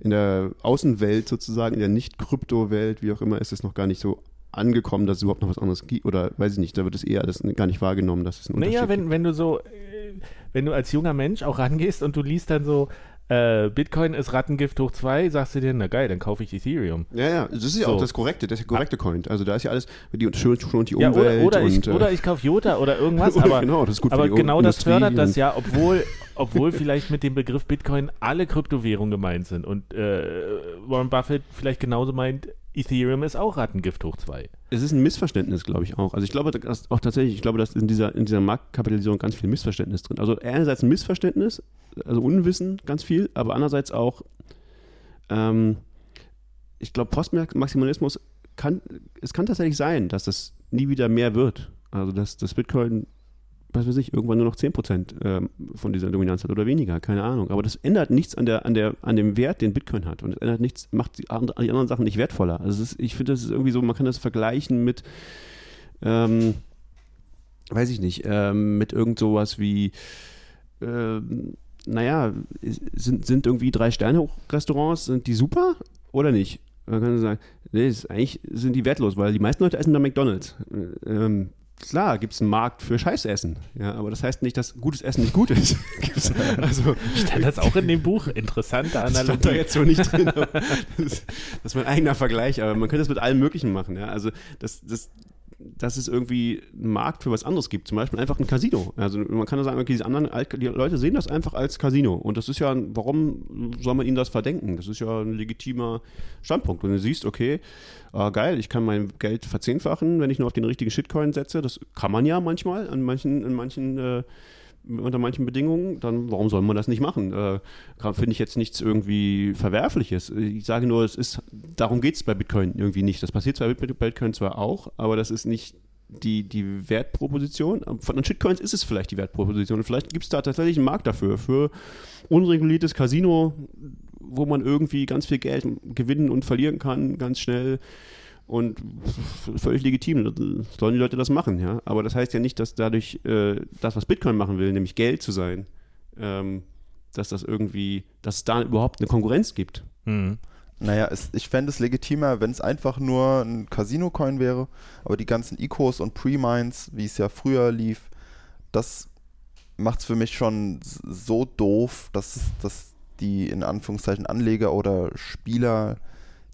in der Außenwelt sozusagen, in der Nicht-Krypto-Welt, wie auch immer, ist es noch gar nicht so angekommen, dass es überhaupt noch was anderes gibt oder weiß ich nicht, da wird es eher das gar nicht wahrgenommen, dass es Naja, Unterschied wenn, wenn du so, äh, wenn du als junger Mensch auch rangehst und du liest dann so, äh, Bitcoin ist Rattengift hoch 2, sagst du dir, na geil, dann kaufe ich Ethereum. Ja, ja, das ist ja So. auch das korrekte, das korrekte Coin. Also da ist ja alles, die schont schont die Ja, Umwelt oder, oder, ich, und äh, oder ich kaufe Jota oder irgendwas, Oder aber, genau, das ist gut für aber genau das fördert das ja, obwohl, obwohl vielleicht mit dem Begriff Bitcoin alle Kryptowährungen gemeint sind und äh, Warren Buffett vielleicht genauso meint, Ethereum ist auch Rattengift hoch 2. es ist ein Missverständnis, glaube ich auch. Also ich glaube dass auch tatsächlich, ich glaube, dass in dieser, in dieser Marktkapitalisierung ganz viel Missverständnis drin. Also einerseits ein Missverständnis, also Unwissen ganz viel, aber andererseits auch, ähm, ich glaube, Postmaximalismus kann, es kann tatsächlich sein, dass das nie wieder mehr wird. Also dass das Bitcoin, was weiß ich, irgendwann nur noch 10% ähm, von dieser Dominanz hat oder weniger, keine Ahnung. Aber das ändert nichts an, der, an, der, an dem Wert, den Bitcoin hat. Und es ändert nichts, macht die, anderen Sachen nicht wertvoller. Also ist, ich finde, das ist irgendwie so, man kann das vergleichen mit, ähm, weiß ich nicht, ähm, mit irgend sowas wie, ähm, naja, sind, sind irgendwie drei Sterne-Restaurants, sind die super oder nicht? Man kann sagen, nee, ist, eigentlich sind die wertlos, weil die meisten Leute essen bei McDonalds. Ähm, klar, gibt es einen Markt für Scheißessen, ja, aber das heißt nicht, dass gutes Essen nicht gut ist. Also, Stand das auch in dem Buch? Interessante das stand da jetzt so nicht drin. Das, das ist mein eigener Vergleich, aber man könnte das mit allem Möglichen machen. Ja? Also, das, das, dass es irgendwie einen Markt für was anderes gibt, zum Beispiel einfach ein Casino. Also man kann ja sagen, okay, diese anderen Alt die Leute sehen das einfach als Casino. Und das ist ja, warum soll man ihnen das verdenken? Das ist ja ein legitimer Standpunkt. Wenn du siehst, okay, ah, geil, ich kann mein Geld verzehnfachen, wenn ich nur auf den richtigen Shitcoin setze. Das kann man ja manchmal an manchen, in manchen äh, unter manchen Bedingungen, dann warum soll man das nicht machen? Äh, Finde ich jetzt nichts irgendwie Verwerfliches. Ich sage nur, es ist, darum geht es bei Bitcoin irgendwie nicht. Das passiert zwar mit Bitcoin zwar auch, aber das ist nicht die, die Wertproposition. Von den Shitcoins ist es vielleicht die Wertproposition. Vielleicht gibt es da tatsächlich einen Markt dafür, für unreguliertes Casino, wo man irgendwie ganz viel Geld gewinnen und verlieren kann, ganz schnell. Und völlig legitim, sollen die Leute das machen, ja. Aber das heißt ja nicht, dass dadurch äh, das, was Bitcoin machen will, nämlich Geld zu sein, ähm, dass das irgendwie, dass es da überhaupt eine Konkurrenz gibt. Hm. Naja, es, ich fände es legitimer, wenn es einfach nur ein Casino-Coin wäre, aber die ganzen Ecos und Pre-Mines, wie es ja früher lief, das macht es für mich schon so doof, dass, dass die in Anführungszeichen Anleger oder Spieler,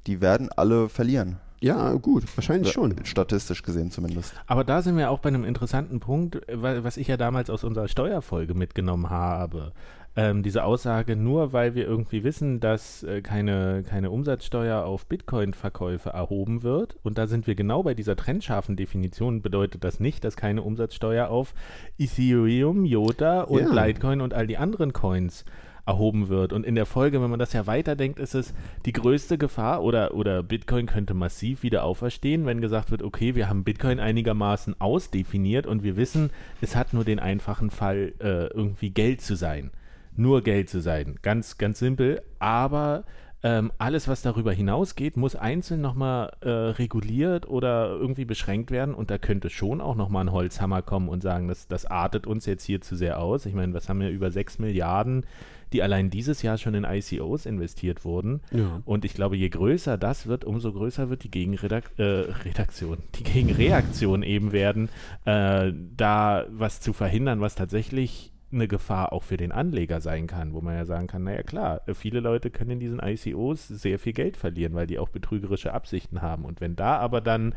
die werden alle verlieren. Ja, gut, wahrscheinlich schon. Statistisch gesehen zumindest. Aber da sind wir auch bei einem interessanten Punkt, äh, wa- was ich ja damals aus unserer Steuerfolge mitgenommen habe. Ähm, diese Aussage, nur weil wir irgendwie wissen, dass äh, keine, keine Umsatzsteuer auf Bitcoin-Verkäufe erhoben wird, und da sind wir genau bei dieser trennscharfen Definition, bedeutet das nicht, dass keine Umsatzsteuer auf Ethereum, Jota und Ja. Litecoin und all die anderen Coins erhoben wird. Und in der Folge, wenn man das ja weiterdenkt, ist es die größte Gefahr oder, oder Bitcoin könnte massiv wieder auferstehen, wenn gesagt wird, okay, wir haben Bitcoin einigermaßen ausdefiniert und wir wissen, es hat nur den einfachen Fall, äh, irgendwie Geld zu sein. Nur Geld zu sein. Ganz, ganz simpel. Aber Ähm, alles, was darüber hinausgeht, muss einzeln nochmal äh, reguliert oder irgendwie beschränkt werden. Und da könnte schon auch nochmal ein Holzhammer kommen und sagen, das, das artet uns jetzt hier zu sehr aus. Ich meine, was haben wir über 6 Milliarden, die allein dieses Jahr schon in ICOs investiert wurden. Ja. Und ich glaube, je größer das wird, umso größer wird die Gegenredaktion, äh, die Gegenreaktion eben werden, äh, da was zu verhindern, was tatsächlich eine Gefahr auch für den Anleger sein kann, wo man ja sagen kann, naja klar, viele Leute können in diesen ICOs sehr viel Geld verlieren, weil die auch betrügerische Absichten haben. Und wenn da aber dann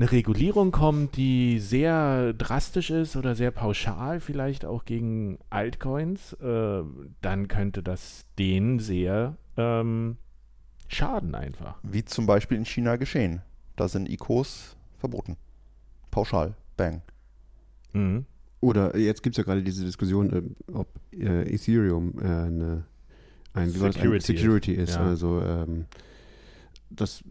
eine Regulierung kommt, die sehr drastisch ist oder sehr pauschal vielleicht auch gegen Altcoins, äh, dann könnte das denen sehr ähm, schaden einfach. Wie zum Beispiel in China geschehen. Da sind ICOs verboten. Pauschal. Bang. Mhm. Oder jetzt gibt es ja gerade diese Diskussion, äh, ob äh, Ethereum äh, eine, ein Security Security ist, ist. ja. Also ähm, das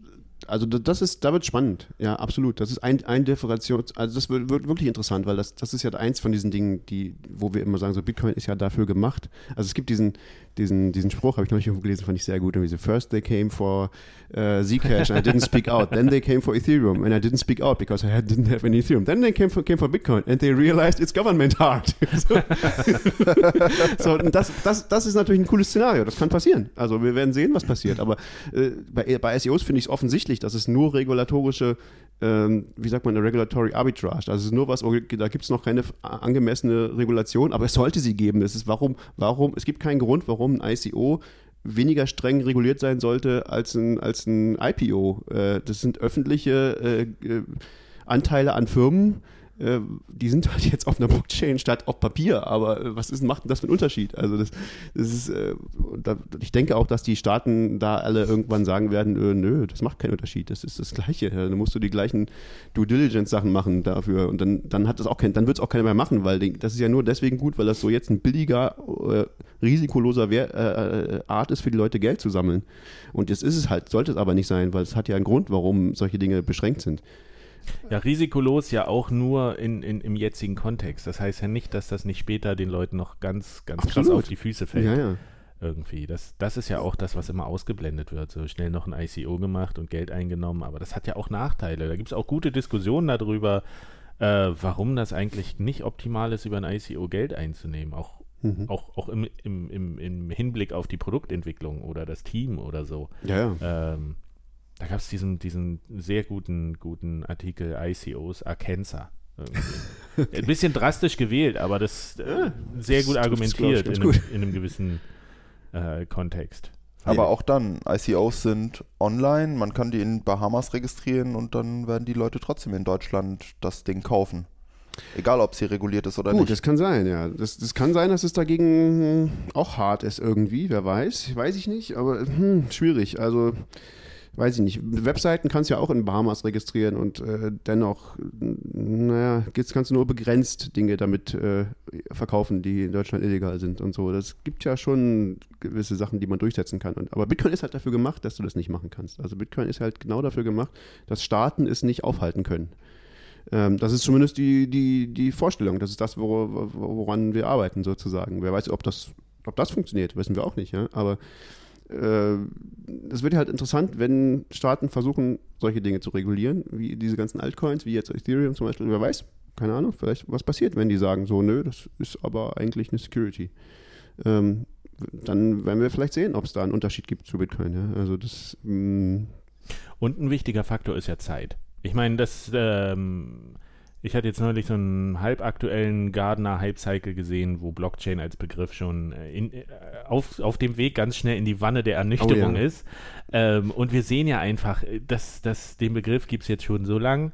also da- das ist, da wird spannend, ja, absolut. Das ist ein, ein Differenziation, also das wird, wird wirklich interessant, weil das, das ist ja eins von diesen Dingen, die, wo wir immer sagen, so Bitcoin ist ja dafür gemacht. Also es gibt diesen, diesen, diesen Spruch, habe ich neulich irgendwo gelesen, fand ich sehr gut. Irgendwie so, first they came for uh, Zcash and I didn't speak out. Then they came for Ethereum and I didn't speak out because I didn't have any Ethereum. Then they came for, came for Bitcoin and they realized it's government hard. so, so das, das, das ist natürlich ein cooles Szenario. Das kann passieren. Also wir werden sehen, was passiert. Aber äh, bei, bei SEOs finde ich es offensichtlich, dass es nur regulatorische, ähm, wie sagt man, eine Regulatory Arbitrage. Also es ist nur was, da gibt es noch keine angemessene Regulation, aber es sollte sie geben. Es ist warum, warum, es gibt keinen Grund, warum ein ICO weniger streng reguliert sein sollte als ein, als ein IPO. Äh, das sind öffentliche äh, äh, Anteile an Firmen, äh, die sind halt jetzt auf einer Blockchain statt auf Papier, aber äh, was ist, macht denn das für einen Unterschied? Also das, das ist, äh, da, ich denke auch, dass die Staaten da alle irgendwann sagen werden, äh, nö, das macht keinen Unterschied, das ist das Gleiche. Ja, Dann musst du die gleichen Due Diligence Sachen machen dafür und dann, dann hat das auch kein, dann wird es auch keiner mehr machen, weil das ist ja nur deswegen gut, weil das so jetzt ein billiger, äh, risikoloser äh, Art ist für die Leute Geld zu sammeln. Und jetzt ist es halt, sollte es aber nicht sein, weil es hat ja einen Grund, warum solche Dinge beschränkt sind. Ja, risikolos ja auch nur in, in, im jetzigen Kontext. Das heißt ja nicht, dass das nicht später den Leuten noch ganz, ganz krass Absolut. auf die Füße fällt. Ja, ja. Irgendwie. Das, das ist ja auch das, was immer ausgeblendet wird. So schnell noch ein ICO gemacht und Geld eingenommen. Aber das hat ja auch Nachteile. Da gibt es auch gute Diskussionen darüber, äh, warum das eigentlich nicht optimal ist, über ein ICO Geld einzunehmen. Auch, Mhm. auch, auch im, im, im, im Hinblick auf die Produktentwicklung oder das Team oder so. Ja, ja. Ähm, da gab es diesen, diesen sehr guten, guten Artikel ICOs Arkansas. irgendwie. Ein bisschen drastisch gewählt, aber das äh, sehr gut das argumentiert in einem, gut. in einem gewissen äh, Kontext. Aber auch dann, ICOs sind online, man kann die in Bahamas registrieren und dann werden die Leute trotzdem in Deutschland das Ding kaufen. Egal, ob sie reguliert ist oder Gut, nicht. das kann sein, ja. Das, das kann sein, dass es dagegen hm, auch hart ist irgendwie, wer weiß. Weiß ich nicht, aber hm, schwierig. Also, weiß ich nicht. Webseiten kannst du ja auch in Bahamas registrieren und äh, dennoch, naja, kannst du nur begrenzt Dinge damit äh, verkaufen, die in Deutschland illegal sind und so. Das gibt ja schon gewisse Sachen, die man durchsetzen kann. Und, aber Bitcoin ist halt dafür gemacht, dass du das nicht machen kannst. Also Bitcoin ist halt genau dafür gemacht, dass Staaten es nicht aufhalten können. Ähm, das ist zumindest die, die, die Vorstellung. Das ist das, wor woran wir arbeiten, sozusagen. Wer weiß, ob das, ob das funktioniert, wissen wir auch nicht. Ja? Aber es wird halt interessant, wenn Staaten versuchen, solche Dinge zu regulieren, wie diese ganzen Altcoins, wie jetzt Ethereum zum Beispiel. Wer weiß, keine Ahnung, vielleicht was passiert, wenn die sagen, so, nö, das ist aber eigentlich eine Security. Ähm, dann werden wir vielleicht sehen, ob es da einen Unterschied gibt zu Bitcoin. Ja? Also das, mh, Und ein wichtiger Faktor ist ja Zeit. Ich meine, das, ähm, ich hatte jetzt neulich so einen halbaktuellen Gardner Hype-Cycle gesehen, wo Blockchain als Begriff schon äh, in, äh, auf, auf dem Weg ganz schnell in die Wanne der Ernüchterung Oh ja. ist. Ähm, und wir sehen ja einfach, äh, dass, dass den Begriff gibt es jetzt schon so lang.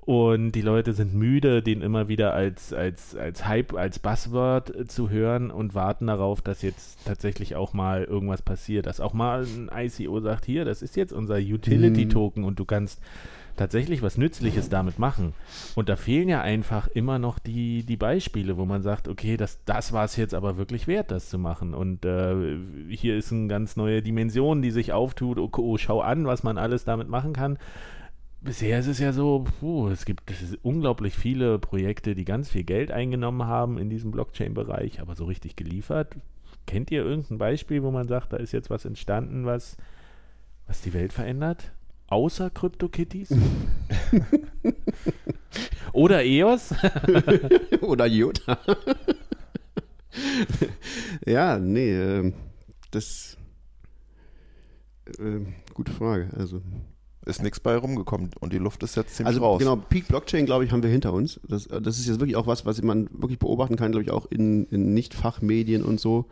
Und die Leute sind müde, den immer wieder als, als, als Hype, als Buzzword zu hören und warten darauf, dass jetzt tatsächlich auch mal irgendwas passiert. Dass auch mal ein ICO sagt, hier, das ist jetzt unser Utility-Token und du kannst tatsächlich was Nützliches damit machen. Und da fehlen ja einfach immer noch die, die Beispiele, wo man sagt, okay, das, das war es jetzt aber wirklich wert, das zu machen. Und äh, hier ist eine ganz neue Dimension, die sich auftut. Oh, oh, schau an, was man alles damit machen kann. Bisher ist es ja so, puh, es gibt unglaublich viele Projekte, die ganz viel Geld eingenommen haben in diesem Blockchain-Bereich, aber so richtig geliefert kennt ihr irgendein Beispiel, wo man sagt, da ist jetzt was entstanden, was, was die Welt verändert? Außer CryptoKitties? Oder EOS? Oder Jota. ja, nee, ähm, das. Äh, gute Frage. Also, Ist nichts bei rumgekommen und die Luft ist jetzt ziemlich also raus. genau, Peak Blockchain, glaube ich, haben wir hinter uns. Das, das ist jetzt wirklich auch was, was man wirklich beobachten kann, glaube ich, auch in, in Nicht-Fachmedien und so.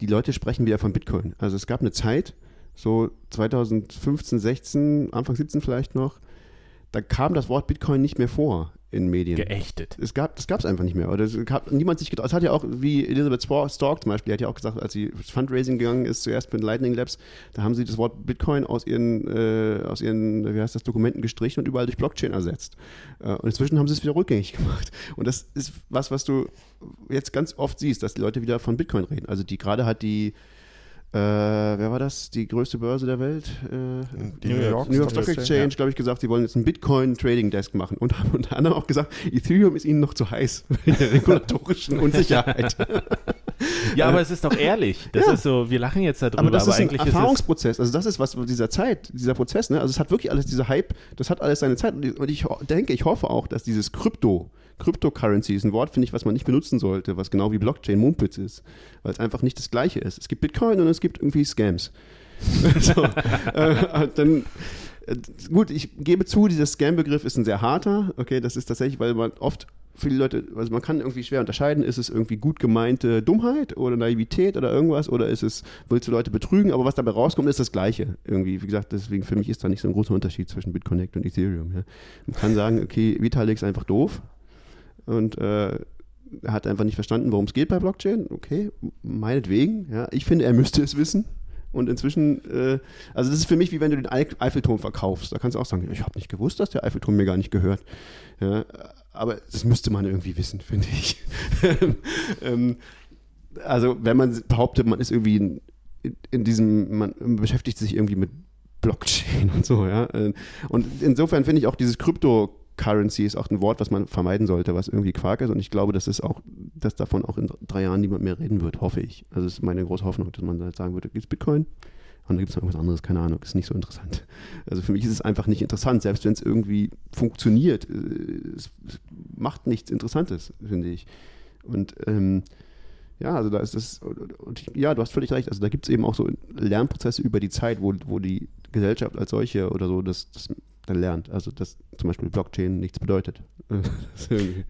Die Leute sprechen wieder von Bitcoin. Also es gab eine Zeit, so 2015, 16, Anfang 17 vielleicht noch, da kam das Wort Bitcoin nicht mehr vor in Medien. Geächtet. Es gab, das gab es einfach nicht mehr. Oder es gab niemand sich getraut. Es hat ja auch, wie Elizabeth Stork zum Beispiel, die hat ja auch gesagt, als sie Fundraising gegangen ist, zuerst mit Lightning Labs, da haben sie das Wort Bitcoin aus ihren, äh, aus ihren, wie heißt das, Dokumenten gestrichen und überall durch Blockchain ersetzt. Äh, und inzwischen haben sie es wieder rückgängig gemacht. Und das ist was, was du jetzt ganz oft siehst, dass die Leute wieder von Bitcoin reden. Also die gerade hat die äh, wer war das? Die größte Börse der Welt? Äh, Die New York New York Stock Exchange, glaube ich, gesagt, sie wollen jetzt einen Bitcoin Trading Desk machen und haben unter anderem auch gesagt, Ethereum ist ihnen noch zu heiß wegen der regulatorischen Unsicherheit. Ja, aber es ist doch ehrlich. Das Ja. ist so, wir lachen jetzt darüber, aber das ist ein eigentlich ist es Erfahrungsprozess. Also das ist was dieser Zeit, dieser Prozess. Ne? Also es hat wirklich alles, dieser Hype, das hat alles seine Zeit. Und ich, denke, ich hoffe auch, dass dieses Krypto, Cryptocurrency ist ein Wort, finde ich, was man nicht benutzen sollte, was genau wie Blockchain Mumpitz ist, weil es einfach nicht das Gleiche ist. Es gibt Bitcoin und es gibt irgendwie Scams. so, äh, dann äh, gut, ich gebe zu, dieser Scam-Begriff ist ein sehr harter. Okay, das ist tatsächlich, weil man oft viele Leute, also man kann irgendwie schwer unterscheiden, ist es irgendwie gut gemeinte Dummheit oder Naivität oder irgendwas oder ist es, willst du Leute betrügen, aber was dabei rauskommt, ist das Gleiche. Irgendwie, wie gesagt, deswegen für mich ist da nicht so ein großer Unterschied zwischen BitConnect und Ethereum. Ja. Man kann sagen, okay, Vitalik ist einfach doof und äh, hat einfach nicht verstanden, worum es geht bei Blockchain. Okay, meinetwegen. Ja. Ich finde, er müsste es wissen. Und inzwischen, äh, also das ist für mich wie wenn du den Eif- Eiffelturm verkaufst. Da kannst du auch sagen, ich habe nicht gewusst, dass der Eiffelturm mir gar nicht gehört. Ja, aber das müsste man irgendwie wissen, finde ich. ähm, also wenn man behauptet, man ist irgendwie in, in diesem, man beschäftigt sich irgendwie mit Blockchain und so, ja. Und insofern finde ich auch dieses Cryptocurrency ist auch ein Wort, was man vermeiden sollte, was irgendwie Quark ist. Und ich glaube, dass es auch, dass davon auch in drei Jahren niemand mehr reden wird, hoffe ich. Also das ist meine große Hoffnung, dass man dann sagen würde, gibt es Bitcoin? Und dann gibt es noch irgendwas anderes, keine Ahnung, ist nicht so interessant. Also für mich ist es einfach nicht interessant, selbst wenn es irgendwie funktioniert. äh, Es, es macht nichts Interessantes, finde ich. Und ähm, ja, also da ist das, ich, ja, du hast völlig recht, also da gibt es eben auch so Lernprozesse über die Zeit, wo, wo die Gesellschaft als solche oder so das, das dann lernt. Also dass zum Beispiel Blockchain nichts bedeutet.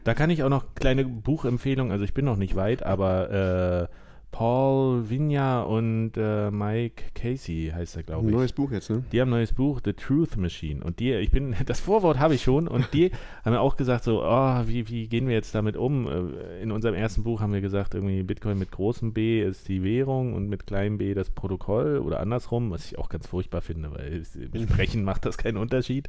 Da kann ich auch noch kleine Buchempfehlungen, also ich bin noch nicht weit, aber äh, Paul Vigna und äh, Mike Casey heißt er, glaube Ein ich. neues Buch jetzt, ne? Die haben ein neues Buch, The Truth Machine. Und die, ich bin, das Vorwort habe ich schon und die haben ja auch gesagt, so, oh, wie, wie gehen wir jetzt damit um? Äh, In unserem ersten Buch haben wir gesagt, irgendwie Bitcoin mit großem B ist die Währung und mit kleinem B das Protokoll oder andersrum, was ich auch ganz furchtbar finde, weil es- im Sprechen macht das keinen Unterschied.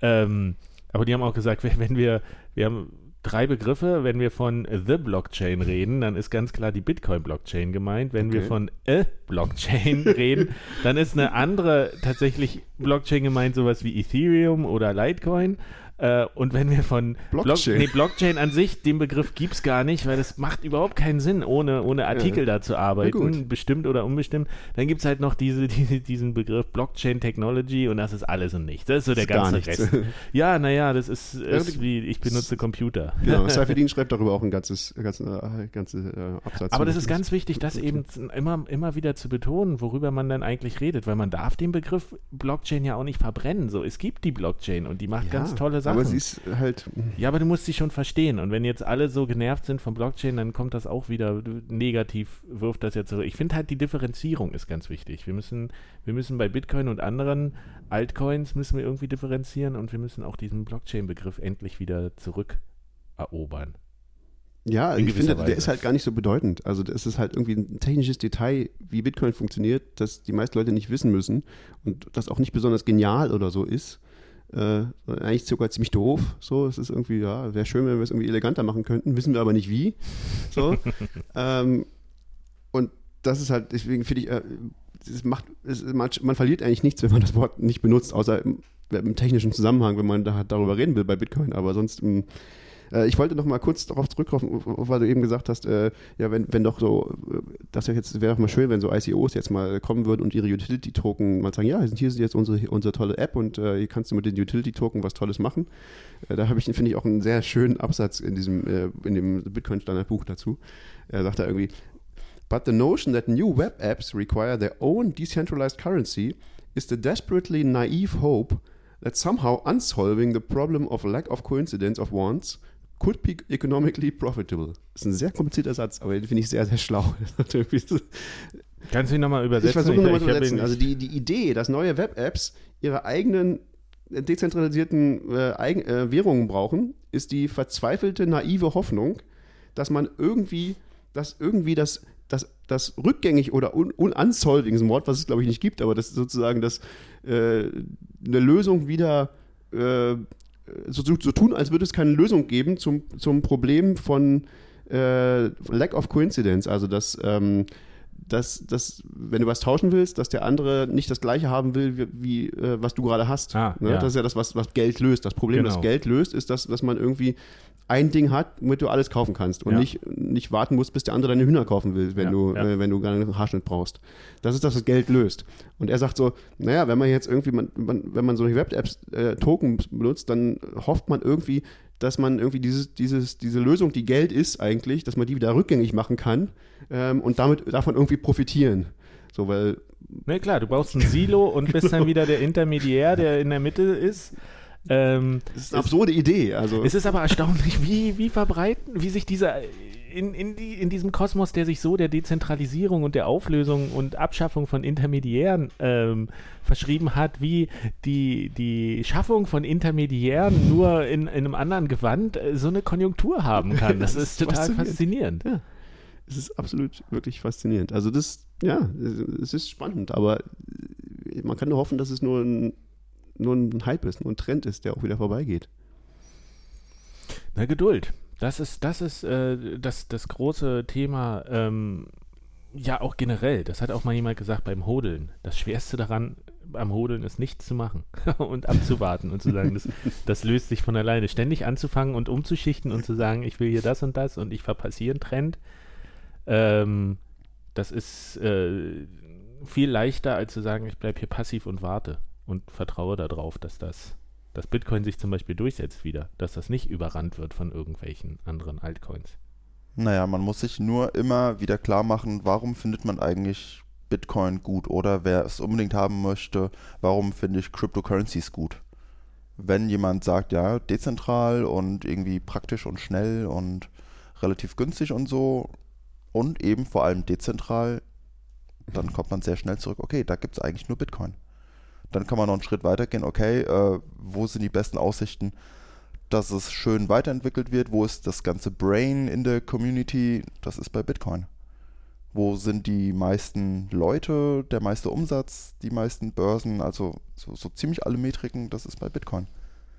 Ähm, aber die haben auch gesagt, wenn wir, wir haben drei Begriffe, wenn wir von The Blockchain reden, dann ist ganz klar die Bitcoin-Blockchain gemeint. Wenn wir Okay. von A Blockchain reden, dann ist eine andere tatsächlich Blockchain gemeint, sowas wie Ethereum oder Litecoin. Äh, und wenn wir von Block- Blockchain. nee, Blockchain an sich, den Begriff gibt es gar nicht, weil das macht überhaupt keinen Sinn, ohne, ohne Artikel da zu arbeiten, bestimmt oder unbestimmt. Dann gibt es halt noch diese, diese, diesen Begriff Blockchain Technology und das ist alles und nichts. Das ist so der Ist ganze. Rest. Ja, naja, das ist, ist wie ich benutze Computer. Genau, Seifedin schreibt darüber auch ein ganzes, ganzes, äh, ganze äh, Absatz. Aber das ist ganz wichtig, das eben immer, immer wieder zu betonen, worüber man dann eigentlich redet, weil man darf den Begriff Blockchain ja auch nicht verbrennen. So, es gibt die Blockchain und die macht Ja, ganz tolle Sachen. Aber sie ist halt, ja, aber du musst sie schon verstehen. Und wenn jetzt alle so genervt sind vom Blockchain, dann kommt das auch wieder negativ, wirft das ja zurück. Ich finde halt, die Differenzierung ist ganz wichtig. Wir müssen, wir müssen bei Bitcoin und anderen Altcoins müssen wir irgendwie differenzieren und wir müssen auch diesen Blockchain-Begriff endlich wieder zurückerobern. ja, in ich finde, der Weise. ist halt gar nicht so bedeutend. Also das ist halt irgendwie ein technisches Detail, wie Bitcoin funktioniert, das die meisten Leute nicht wissen müssen und das auch nicht besonders genial oder so ist. Äh, eigentlich sogar ziemlich doof. So, es ist irgendwie, ja, wäre schön, wenn wir es irgendwie eleganter machen könnten, wissen wir aber nicht wie. So. ähm, und das ist halt, deswegen finde ich, äh, es macht, es, man, man verliert eigentlich nichts, wenn man das Wort nicht benutzt, außer im, im technischen Zusammenhang, wenn man da darüber reden will bei Bitcoin. Aber sonst, ähm, Äh, ich wollte noch mal kurz darauf zurückkommen, weil du eben gesagt hast, äh, ja, wenn, wenn doch so, äh, das wäre doch mal schön, wenn so ICOs jetzt mal kommen würden und ihre Utility-Token mal sagen, ja, hier ist jetzt unsere, unsere tolle App und äh, hier kannst du mit den Utility-Token was Tolles machen. Äh, da habe ich, finde ich, auch einen sehr schönen Absatz in diesem, äh, in dem Bitcoin-Standardbuch dazu. Er sagt da irgendwie, But the notion that new web apps require their own decentralized currency is the desperately naive hope that somehow unsolving the problem of lack of coincidence of wants could be economically profitable. Das ist ein sehr komplizierter Satz, aber den finde ich sehr, sehr schlau. Kannst du ihn nochmal übersetzen? Ich versuche nochmal zu übersetzen. Also die, die Idee, dass neue Web-Apps ihre eigenen äh, dezentralisierten äh, Eigen, äh, Währungen brauchen, ist die verzweifelte, naive Hoffnung, dass man irgendwie, dass irgendwie das, das, das rückgängig oder un, ununsolving, ist ein Wort, was es glaube ich nicht gibt, aber das sozusagen das, äh, eine Lösung wieder äh, so, so, tun, als würde es keine Lösung geben zum, zum Problem von äh, Lack of Coincidence, also dass, ähm, dass, dass, wenn du was tauschen willst, dass der andere nicht das gleiche haben will, wie, wie äh, was du gerade hast. Ah, ne? ja. Das ist ja das, was, was Geld löst. Das Problem, das Genau. Geld löst, ist, dass, dass man irgendwie ein Ding hat, womit du alles kaufen kannst und Ja. nicht, nicht warten musst, bis der andere deine Hühner kaufen will, wenn Ja, du. Äh, wenn du gerade einen Haarschnitt brauchst. Das ist das, was Geld löst. Und er sagt so, naja, wenn man jetzt irgendwie, man, man, wenn man solche Web-Apps, äh, Token benutzt, dann hofft man irgendwie, dass man irgendwie dieses, dieses, diese Lösung, die Geld ist eigentlich, dass man die wieder rückgängig machen kann ähm, und damit davon irgendwie profitieren. So, weil Ne, klar, du brauchst ein Silo und bist dann wieder der Intermediär, der in der Mitte ist. Ähm, das ist eine absurde Idee. Also, es ist aber erstaunlich, wie, wie verbreiten, wie sich dieser in, in, die, in diesem Kosmos, der sich so der Dezentralisierung und der Auflösung und Abschaffung von Intermediären ähm, verschrieben hat, wie die, die Schaffung von Intermediären nur in, in einem anderen Gewand äh, so eine Konjunktur haben kann. Das, Das ist total faszinierend. faszinierend. es ist absolut wirklich faszinierend. Also das, ja, es ist spannend, aber man kann nur hoffen, dass es nur ein, nur ein Hype ist, nur ein Trend ist, der auch wieder vorbeigeht. Na, Geduld. Das ist, das ist äh, das, das große Thema, ähm, ja auch generell. Das hat auch mal jemand gesagt beim Hodeln. Das Schwerste daran am Hodeln ist nichts zu machen und abzuwarten und zu sagen, das, das löst sich von alleine. Ständig anzufangen und umzuschichten und zu sagen, ich will hier das und das und ich verpasse hier einen Trend. Ähm, das ist äh, viel leichter, als zu sagen, ich bleibe hier passiv und warte und vertraue darauf, dass das dass Bitcoin sich zum Beispiel durchsetzt wieder, dass das nicht überrannt wird von irgendwelchen anderen Altcoins. Naja, man muss sich nur immer wieder klar machen, warum findet man eigentlich Bitcoin gut oder wer es unbedingt haben möchte, warum finde ich Cryptocurrencies gut. Wenn jemand sagt, ja, dezentral und irgendwie praktisch und schnell und relativ günstig und so und eben vor allem dezentral, dann kommt man sehr schnell zurück, okay, da gibt es eigentlich nur Bitcoin. Dann kann man noch einen Schritt weiter gehen, okay, äh, wo sind die besten Aussichten, dass es schön weiterentwickelt wird, wo ist das ganze Brain in der Community, das ist bei Bitcoin. Wo sind die meisten Leute, der meiste Umsatz, die meisten Börsen, also so, so ziemlich alle Metriken, das ist bei Bitcoin.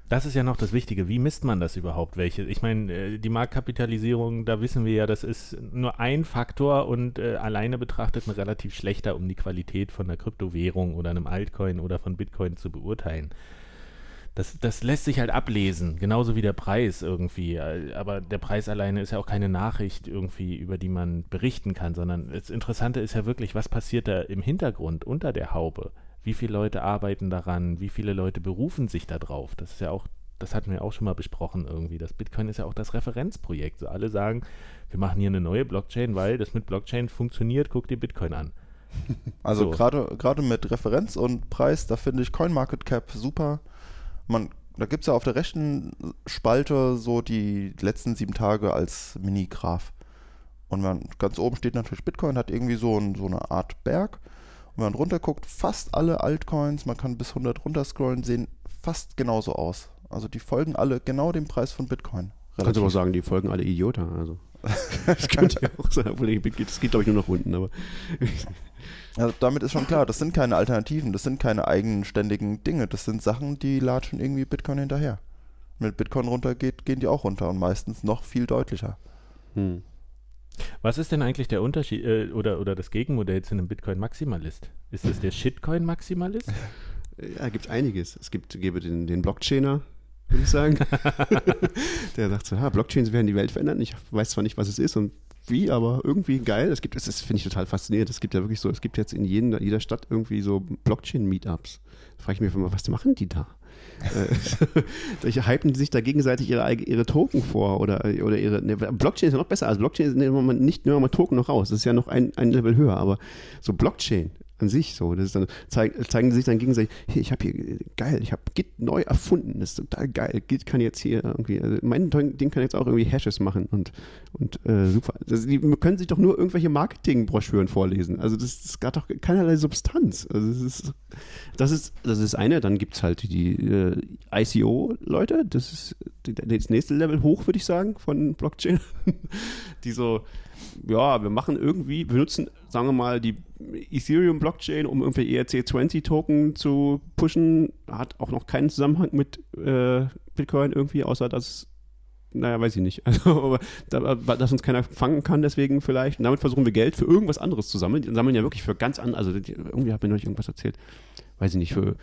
Das ist ja noch das Wichtige. Wie misst man das überhaupt? Welche? Ich meine, äh, die Marktkapitalisierung, da wissen wir ja, das ist nur ein Faktor und äh, alleine betrachtet ein relativ schlechter, um die Qualität von einer Kryptowährung oder einem Altcoin oder von Bitcoin zu beurteilen. Das, das lässt sich halt ablesen, genauso wie der Preis irgendwie. Äh, Aber der Preis alleine ist ja auch keine Nachricht irgendwie, über die man berichten kann, sondern das Interessante ist ja wirklich, was passiert da im Hintergrund unter der Haube? Wie viele Leute arbeiten daran? Wie viele Leute berufen sich da drauf? Das ist ja auch, das hatten wir auch schon mal besprochen irgendwie. Das Bitcoin ist ja auch das Referenzprojekt. So alle sagen, wir machen hier eine neue Blockchain, weil das mit Blockchain funktioniert, guck dir Bitcoin an. Also So. gerade gerade mit Referenz und Preis, da finde ich CoinMarketCap super. Man, da gibt es ja auf der rechten Spalte so die letzten sieben Tage als Mini-Graph. Und man, ganz oben steht natürlich Bitcoin, hat irgendwie so, ein, so eine Art Berg. Und wenn man runter guckt, fast alle Altcoins, man kann bis 100 runterscrollen, sehen fast genauso aus. Also die folgen alle genau dem Preis von Bitcoin. Kannst du aber auch sagen, die folgen alle Idiota. Also. das könnte ja auch sein, obwohl ich- das geht, glaube ich, nur nach unten. Aber Also damit ist schon klar, das sind keine Alternativen, das sind keine eigenständigen Dinge, das sind Sachen, die latschen irgendwie Bitcoin hinterher. Wenn Bitcoin runtergeht, gehen die auch runter und meistens noch viel deutlicher. hm. Was ist denn eigentlich der Unterschied äh, oder, oder das Gegenmodell zu einem Bitcoin-Maximalist? Ist das der Shitcoin-Maximalist? Ja, gibt einiges. Es gibt, gäbe den, den Blockchainer, würde ich sagen. der sagt so, ah, Blockchains werden die Welt verändern. Ich weiß zwar nicht, was es ist und wie, aber irgendwie geil. Es gibt, das, das finde ich total faszinierend. Es gibt ja wirklich so, es gibt jetzt in jeden, jeder Stadt irgendwie so Blockchain-Meetups. Da frage ich mich immer, was machen die da? Äh, hypen sich da gegenseitig ihre, ihre Token vor oder, oder ihre. Ne, Blockchain ist ja noch besser. Also Blockchain ist nicht nur mal Token noch raus. Das ist ja noch ein, ein Level höher, aber so Blockchain an sich so. Das ist dann, zeigen, zeigen sich dann gegenseitig, hey, ich habe hier, geil, ich habe Git neu erfunden, das ist total geil. Git kann jetzt hier irgendwie, also mein Ding kann jetzt auch irgendwie Hashes machen und, und äh, super. Das, die können sich doch nur irgendwelche Marketingbroschüren vorlesen. Also das, das hat doch keinerlei Substanz. Also das ist, das ist, das ist eine, dann gibt es halt die äh, ICO-Leute, das ist das nächste Level hoch, würde ich sagen, von Blockchain. die so, ja, wir machen irgendwie, wir nutzen, sagen wir mal, die Ethereum-Blockchain, um irgendwie ERC20-Token zu pushen, hat auch noch keinen Zusammenhang mit äh, Bitcoin irgendwie, außer dass, naja, weiß ich nicht, also, aber, dass uns keiner fangen kann, deswegen vielleicht. Und damit versuchen wir Geld für irgendwas anderes zu sammeln. Die sammeln ja wirklich für ganz andere, also irgendwie hat mir neulich irgendwas erzählt, weiß ich nicht, für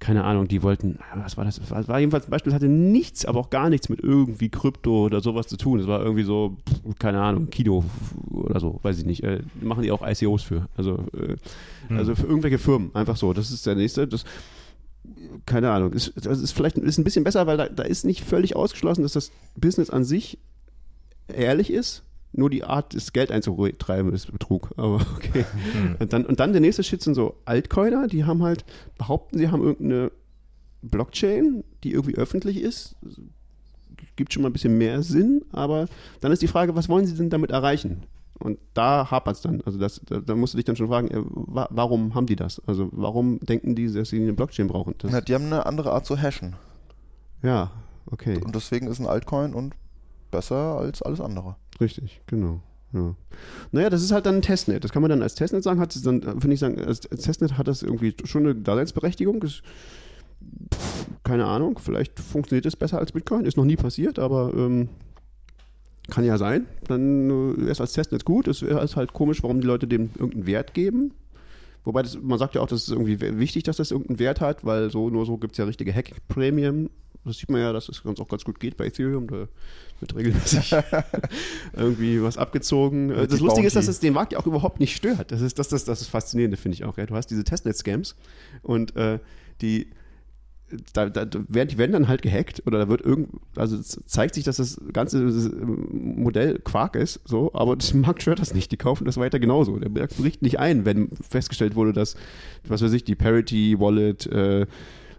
keine Ahnung, die wollten, was war das? Das war jedenfalls ein Beispiel, das hatte nichts, aber auch gar nichts mit irgendwie Krypto oder sowas zu tun. Es war irgendwie so, keine Ahnung, Kino oder so, weiß ich nicht. Äh, machen die auch ICOs für. Also, äh, hm. also für irgendwelche Firmen, einfach so. Das ist der nächste. Das, keine Ahnung, ist, das ist vielleicht ist ein bisschen besser, weil da, da ist nicht völlig ausgeschlossen, dass das Business an sich ehrlich ist nur die Art, das Geld einzutreiben, ist Betrug. Aber okay. Mhm. Und, dann, und dann der nächste Shit sind so Altcoiner, die haben halt, behaupten, sie haben irgendeine Blockchain, die irgendwie öffentlich ist. Gibt schon mal ein bisschen mehr Sinn, aber dann ist die Frage, was wollen sie denn damit erreichen? Und da hapert es dann. Also das, da, da, musst du dich dann schon fragen, äh, wa warum haben die das? Also warum denken die, dass sie eine Blockchain brauchen? Das Na, die haben eine andere Art zu hashen. Ja, okay. Und deswegen ist ein Altcoin und besser als alles andere. Richtig, genau. Ja. Naja, das ist halt dann ein Testnet. Das kann man dann als Testnet sagen. Hat dann, finde ich sagen, als Testnet hat das irgendwie schon eine Daseinsberechtigung. Das, pff, keine Ahnung, vielleicht funktioniert es besser als Bitcoin. Ist noch nie passiert, aber ähm, kann ja sein. Dann äh, es als Testnet gut. Es wäre halt komisch, warum die Leute dem irgendeinen Wert geben. Wobei das, man sagt ja auch, das ist irgendwie wichtig, dass das irgendeinen Wert hat, weil so nur so gibt es ja richtige Hack-Prämien. Das sieht man ja, dass es das auch ganz gut geht bei Ethereum. Da wird regelmäßig irgendwie was abgezogen. Mit das Lustige ist, dass es den Markt ja auch überhaupt nicht stört. Das ist das, das, das ist Faszinierende, finde ich auch. Ja. Du hast diese Testnet-Scams und äh, die da, da werden, die werden dann halt gehackt oder da wird irgend, also zeigt sich, dass das ganze Modell Quark ist, so, aber das Markt stört das nicht. Die kaufen das weiter genauso. Der Markt bricht nicht ein, wenn festgestellt wurde, dass, was weiß ich, die Parity Wallet, äh, äh,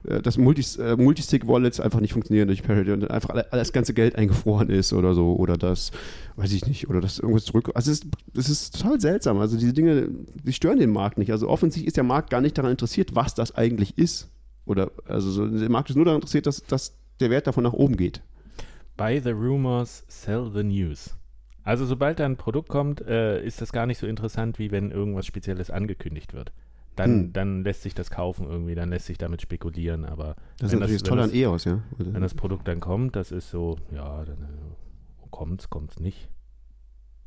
dass Multis, äh, Multistig-Wallets einfach nicht funktionieren durch Parity und einfach alles das ganze Geld eingefroren ist oder so. Oder das, weiß ich nicht, oder das irgendwas zurück. Also es ist, es ist total seltsam. Also diese Dinge, die stören den Markt nicht. Also offensichtlich ist der Markt gar nicht daran interessiert, was das eigentlich ist. Oder also so, der Markt ist nur daran interessiert, dass, dass der Wert davon nach oben geht. Buy the rumors, sell the news. Also sobald da ein Produkt kommt, äh, ist das gar nicht so interessant, wie wenn irgendwas Spezielles angekündigt wird dann, hm. dann lässt sich das kaufen irgendwie, dann lässt sich damit spekulieren, aber das ist natürlich das toll an EOS, ja. Wenn das Produkt dann kommt, das ist so, ja, dann äh, kommt's, kommt's nicht.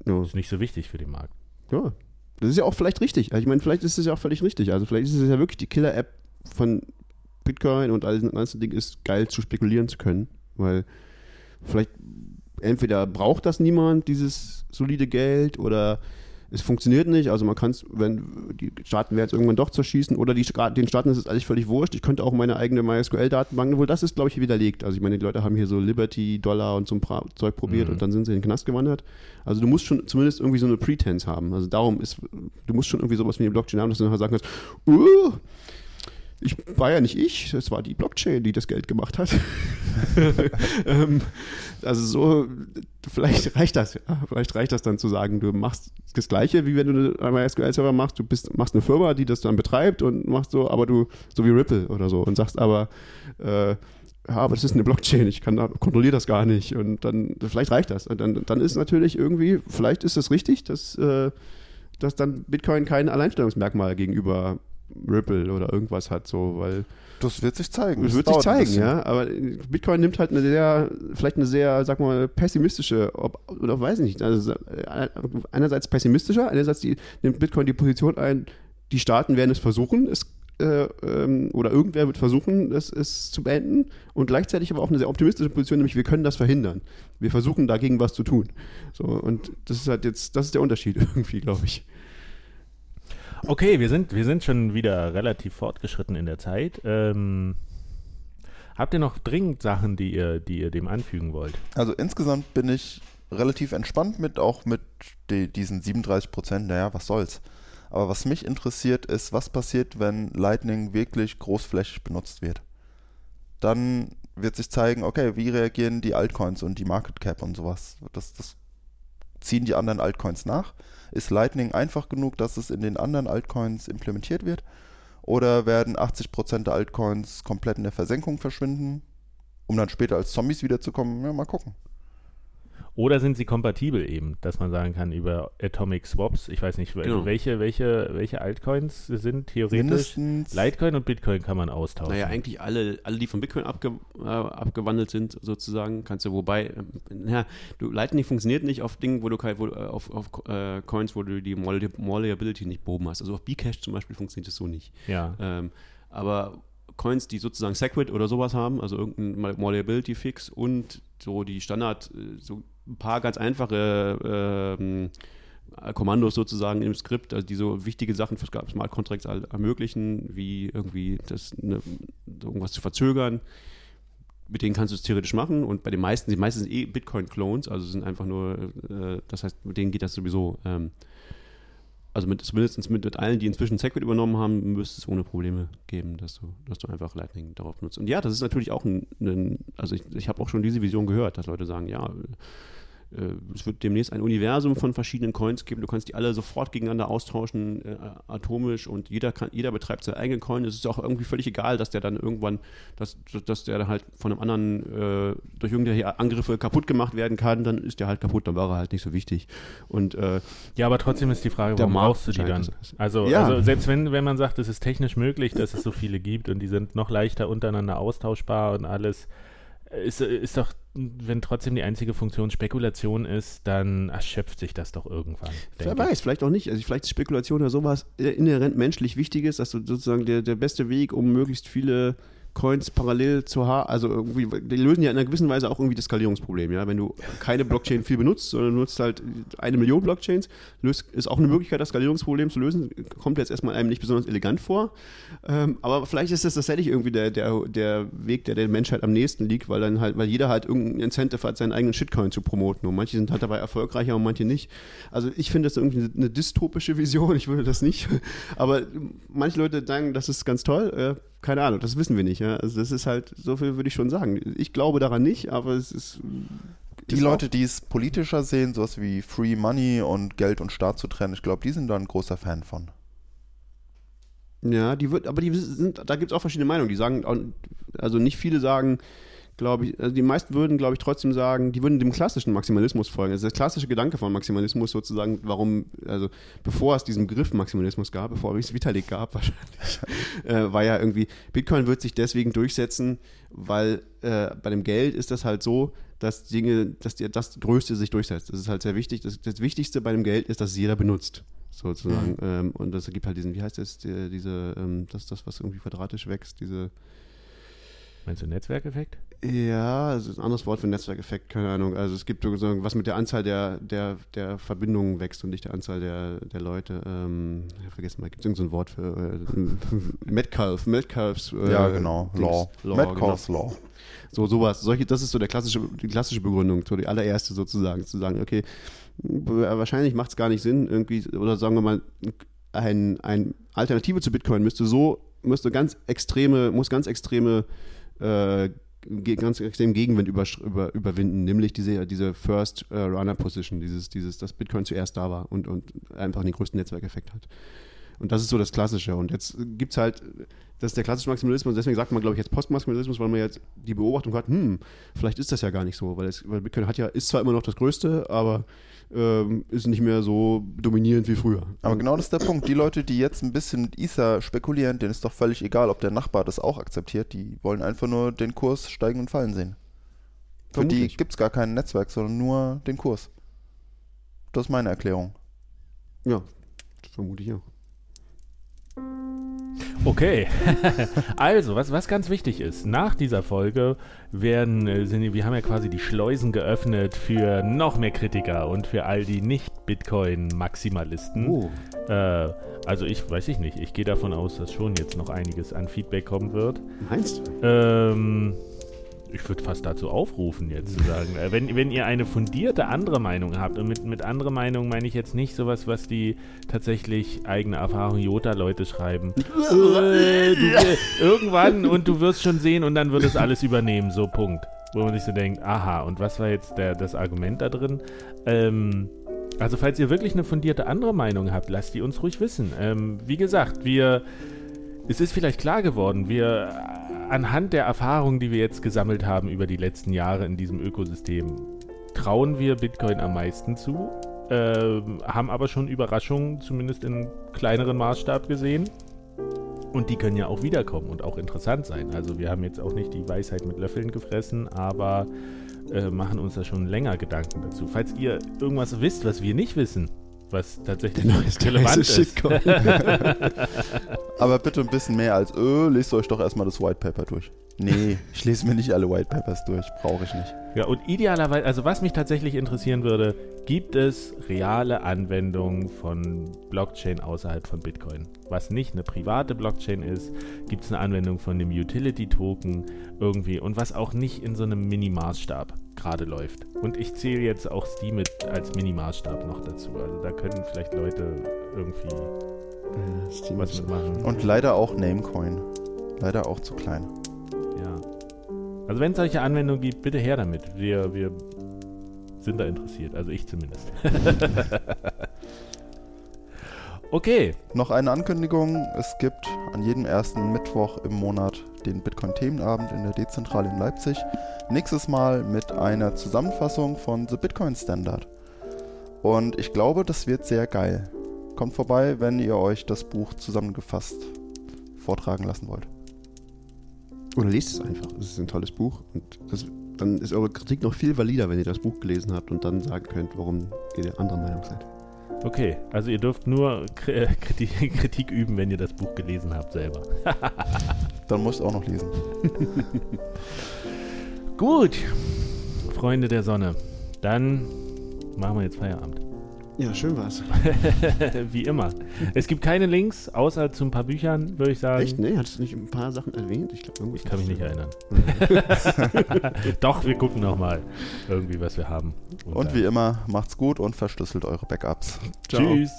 Ja. Ist nicht so wichtig für den Markt. Ja, das ist ja auch vielleicht richtig. Ich meine, vielleicht ist es ja auch völlig richtig. Also vielleicht ist es ja wirklich die Killer-App von Bitcoin und all diesen ganzen Dingen ist geil zu spekulieren zu können, weil vielleicht entweder braucht das niemand, dieses solide Geld, oder es funktioniert nicht. Also man kann es, wenn die Staaten werden es irgendwann doch zerschießen oder die, den Staaten ist es eigentlich völlig wurscht. Ich könnte auch meine eigene MySQL-Datenbank, wohl das ist, glaube ich, widerlegt. Also ich meine, die Leute haben hier so Liberty, Dollar und so ein Zeug probiert mhm. und dann sind sie in den Knast gewandert. Also du musst schon zumindest irgendwie so eine Pretense haben. Also darum ist, du musst schon irgendwie sowas wie eine Blockchain haben, dass du nachher sagen kannst, uh, ich war ja nicht ich, es war die Blockchain, die das Geld gemacht hat. ähm, also so, vielleicht reicht das, ja. Vielleicht reicht das dann zu sagen, du machst das Gleiche, wie wenn du einmal SQL-Server machst, du bist, machst eine Firma, die das dann betreibt und machst so, aber du, so wie Ripple oder so, und sagst aber, äh, ja, aber das ist eine Blockchain, ich kann da, kontrolliere das gar nicht. Und dann, vielleicht reicht das. Und dann, dann ist natürlich irgendwie, vielleicht ist es richtig, dass, äh, dass dann Bitcoin kein Alleinstellungsmerkmal gegenüber Ripple oder irgendwas hat, so, weil. Das wird sich zeigen. Das, das wird sich zeigen, ja. Aber Bitcoin nimmt halt eine sehr, vielleicht eine sehr, sag mal, pessimistische, ob, oder weiß ich nicht, also äh, einerseits pessimistischer, einerseits die, nimmt Bitcoin die Position ein, die Staaten werden es versuchen, es äh, ähm, oder irgendwer wird versuchen, es, es zu beenden und gleichzeitig aber auch eine sehr optimistische Position, nämlich wir können das verhindern. Wir versuchen dagegen was zu tun. So, und das ist halt jetzt, das ist der Unterschied irgendwie, glaube ich. Okay, wir sind, wir sind schon wieder relativ fortgeschritten in der Zeit. Ähm, habt ihr noch dringend Sachen, die ihr, die ihr dem anfügen wollt? Also insgesamt bin ich relativ entspannt mit, auch mit die, diesen 37 Prozent, naja, was soll's. Aber was mich interessiert ist, was passiert, wenn Lightning wirklich großflächig benutzt wird. Dann wird sich zeigen, okay, wie reagieren die Altcoins und die Market Cap und sowas. Das, das ziehen die anderen Altcoins nach. Ist Lightning einfach genug, dass es in den anderen Altcoins implementiert wird? Oder werden 80% der Altcoins komplett in der Versenkung verschwinden, um dann später als Zombies wiederzukommen? Ja, mal gucken. Oder sind sie kompatibel eben, dass man sagen kann über Atomic Swaps, ich weiß nicht, genau. welche, welche, welche Altcoins sind theoretisch? Mindestens Litecoin und Bitcoin kann man austauschen. Naja, eigentlich alle, alle die von Bitcoin abge, äh, abgewandelt sind, sozusagen, kannst du, wobei, äh, ja, du, Lightning funktioniert nicht auf Dingen, wo du wo, äh, auf, auf äh, Coins, wo du die Malleability nicht behoben hast. Also auf Bcash zum Beispiel funktioniert das so nicht. Ja. Ähm, aber Coins, die sozusagen Segwit oder sowas haben, also irgendein Malleability Fix und so die Standard, äh, so ein paar ganz einfache ähm, Kommandos sozusagen im Skript, also die so wichtige Sachen für Smart Contracts ermöglichen, wie irgendwie das ne, irgendwas zu verzögern. Mit denen kannst du es theoretisch machen und bei den meisten, die meisten sind eh Bitcoin-Clones, also sind einfach nur, äh, das heißt, mit denen geht das sowieso. Ähm, also mit, zumindest mit, mit allen, die inzwischen Segwit übernommen haben, müsste es ohne Probleme geben, dass du, dass du einfach Lightning darauf nutzt. Und ja, das ist natürlich auch ein, ein also ich, ich habe auch schon diese Vision gehört, dass Leute sagen, ja, es wird demnächst ein Universum von verschiedenen Coins geben. Du kannst die alle sofort gegeneinander austauschen, äh, atomisch und jeder kann, jeder betreibt seinen eigenen Coin. Es ist auch irgendwie völlig egal, dass der dann irgendwann, dass, dass der halt von einem anderen äh, durch irgendwelche Angriffe kaputt gemacht werden kann, dann ist der halt kaputt, dann war er halt nicht so wichtig. Und äh, ja, aber trotzdem ist die Frage, warum brauchst du die dann? Also, ja. also selbst wenn, wenn man sagt, es ist technisch möglich, dass es so viele gibt und die sind noch leichter untereinander austauschbar und alles, ist, ist doch, wenn trotzdem die einzige Funktion Spekulation ist, dann erschöpft sich das doch irgendwann. Wer weiß, ich. vielleicht auch nicht. Also vielleicht ist Spekulation oder sowas inhärent menschlich wichtig ist, dass du sozusagen der, der beste Weg, um möglichst viele Coins parallel zu haben, also irgendwie, die lösen ja in einer gewissen Weise auch irgendwie das Skalierungsproblem, ja. Wenn du keine Blockchain viel benutzt, sondern nutzt halt eine Million Blockchains, löst, ist auch eine Möglichkeit, das Skalierungsproblem zu lösen. Kommt jetzt erstmal einem nicht besonders elegant vor. Ähm, aber vielleicht ist das tatsächlich irgendwie der, der, der Weg, der der Menschheit am nächsten liegt, weil dann halt, weil jeder halt irgendein Incentive hat, seinen eigenen Shitcoin zu promoten. Und manche sind halt dabei erfolgreicher und manche nicht. Also ich finde das irgendwie eine dystopische Vision, ich würde das nicht. Aber manche Leute sagen, das ist ganz toll. Äh, keine Ahnung, das wissen wir nicht. Ja? Also das ist halt, so viel würde ich schon sagen. Ich glaube daran nicht, aber es ist. Die ist Leute, die es politischer sehen, sowas wie Free Money und Geld und Staat zu trennen, ich glaube, die sind da ein großer Fan von. Ja, die wird, aber die sind, da gibt es auch verschiedene Meinungen. Die sagen, also nicht viele sagen, glaube ich, also die meisten würden, glaube ich, trotzdem sagen, die würden dem klassischen Maximalismus folgen. Also der klassische Gedanke von Maximalismus sozusagen, warum, also bevor es diesen Begriff Maximalismus gab, bevor es Vitalik gab wahrscheinlich, äh, war ja irgendwie, Bitcoin wird sich deswegen durchsetzen, weil äh, bei dem Geld ist das halt so, dass Dinge, dass die, das Größte sich durchsetzt. Das ist halt sehr wichtig. Das, das Wichtigste bei dem Geld ist, dass es jeder benutzt sozusagen. Mhm. Ähm, und das gibt halt diesen, wie heißt das, die, diese, ähm, das, das, was irgendwie quadratisch wächst, diese. Meinst du Netzwerkeffekt? Ja, das ist ein anderes Wort für Netzwerkeffekt, keine Ahnung. Also es gibt sozusagen, was mit der Anzahl der, der, der Verbindungen wächst und nicht der Anzahl der, der Leute. Ähm, ich vergessen mal, gibt es irgendein so Wort für äh, Metcalf, Metcalfs. Äh, ja, genau, Law. Law Metcalfs genau. Law. So, sowas. Solche, das ist so der klassische, die klassische Begründung, so die allererste sozusagen, zu sagen, okay, wahrscheinlich macht es gar nicht Sinn, irgendwie, oder sagen wir mal, ein, ein Alternative zu Bitcoin müsste so, müsste ganz extreme, muss ganz extreme äh, ganz extrem Gegenwind über, über, überwinden, nämlich diese, diese First uh, Runner Position, dieses, dieses, dass Bitcoin zuerst da war und, und einfach den größten Netzwerkeffekt hat. Und das ist so das Klassische. Und jetzt gibt es halt, das ist der klassische Maximalismus, deswegen sagt man, glaube ich, jetzt Postmaximalismus, weil man jetzt die Beobachtung hat, hm, vielleicht ist das ja gar nicht so, weil, es, weil Bitcoin hat ja, ist zwar immer noch das Größte, aber ähm, ist nicht mehr so dominierend wie früher. Aber genau das ist der Punkt. Die Leute, die jetzt ein bisschen mit Ether spekulieren, denen ist doch völlig egal, ob der Nachbar das auch akzeptiert. Die wollen einfach nur den Kurs steigen und fallen sehen. Für die gibt es gar kein Netzwerk, sondern nur den Kurs. Das ist meine Erklärung. Ja, vermute ich auch. Okay, also was, was ganz wichtig ist, nach dieser Folge werden, äh, sind, wir haben ja quasi die Schleusen geöffnet für noch mehr Kritiker und für all die Nicht-Bitcoin-Maximalisten. Oh. Äh, also ich weiß ich nicht, ich gehe davon aus, dass schon jetzt noch einiges an Feedback kommen wird. Meinst du? Ähm, ich würde fast dazu aufrufen, jetzt zu sagen, äh, wenn, wenn ihr eine fundierte andere Meinung habt, und mit, mit andere Meinung meine ich jetzt nicht sowas, was die tatsächlich eigene Erfahrung Jota-Leute schreiben. äh, du, äh, irgendwann und du wirst schon sehen und dann wird es alles übernehmen, so Punkt. Wo man sich so denkt, aha, und was war jetzt der, das Argument da drin? Ähm, also falls ihr wirklich eine fundierte andere Meinung habt, lasst die uns ruhig wissen. Ähm, wie gesagt, wir, es ist vielleicht klar geworden, wir anhand der Erfahrungen, die wir jetzt gesammelt haben über die letzten Jahre in diesem Ökosystem, trauen wir Bitcoin am meisten zu, ähm, haben aber schon Überraschungen, zumindest in kleineren Maßstab gesehen. Und die können ja auch wiederkommen und auch interessant sein. Also wir haben jetzt auch nicht die Weisheit mit Löffeln gefressen, aber äh, machen uns da schon länger Gedanken dazu. Falls ihr irgendwas wisst, was wir nicht wissen, was tatsächlich relevant ist. Shitcoin. Aber bitte ein bisschen mehr als, öh, lest euch doch erstmal das White Paper durch. Nee, ich lese mir nicht alle White Papers durch. Brauche ich nicht. Ja, und idealerweise, also was mich tatsächlich interessieren würde, gibt es reale Anwendungen von Blockchain außerhalb von Bitcoin? Was nicht eine private Blockchain ist, gibt es eine Anwendung von dem Utility-Token irgendwie und was auch nicht in so einem Mini-Maßstab gerade läuft. Und ich zähle jetzt auch Steam mit als Mini-Maßstab noch dazu. Also da können vielleicht Leute irgendwie Äh, Steam was mitmachen. Und leider auch Namecoin. Leider auch zu klein. Ja. Also wenn es solche Anwendungen gibt, bitte her damit. Wir, wir sind da interessiert. Also ich zumindest. okay. Noch eine Ankündigung. Es gibt an jedem ersten Mittwoch im Monat den Bitcoin-Themenabend in der Dezentrale in Leipzig. Nächstes Mal mit einer Zusammenfassung von The Bitcoin Standard. Und ich glaube, das wird sehr geil. Kommt vorbei, wenn ihr euch das Buch zusammengefasst vortragen lassen wollt. Oder lest es einfach. Es ist ein tolles Buch. Und das, dann ist eure Kritik noch viel valider, wenn ihr das Buch gelesen habt und dann sagen könnt, warum ihr der anderer Meinung seid. Okay, also ihr dürft nur äh, Kritik, Kritik üben, wenn ihr das Buch gelesen habt selber. Dann musst du auch noch lesen. Gut, Freunde der Sonne, dann machen wir jetzt Feierabend. Ja, schön war's. Wie immer. Es gibt keine Links, außer zu ein paar Büchern, würde ich sagen. Echt? Nee, hattest du nicht ein paar Sachen erwähnt? Ich, glaube, glaub, ich kann mich nicht erinnern. Doch, wir gucken nochmal irgendwie, was wir haben. Und, und wie immer, macht's gut und verschlüsselt eure Backups. Ciao. Tschüss.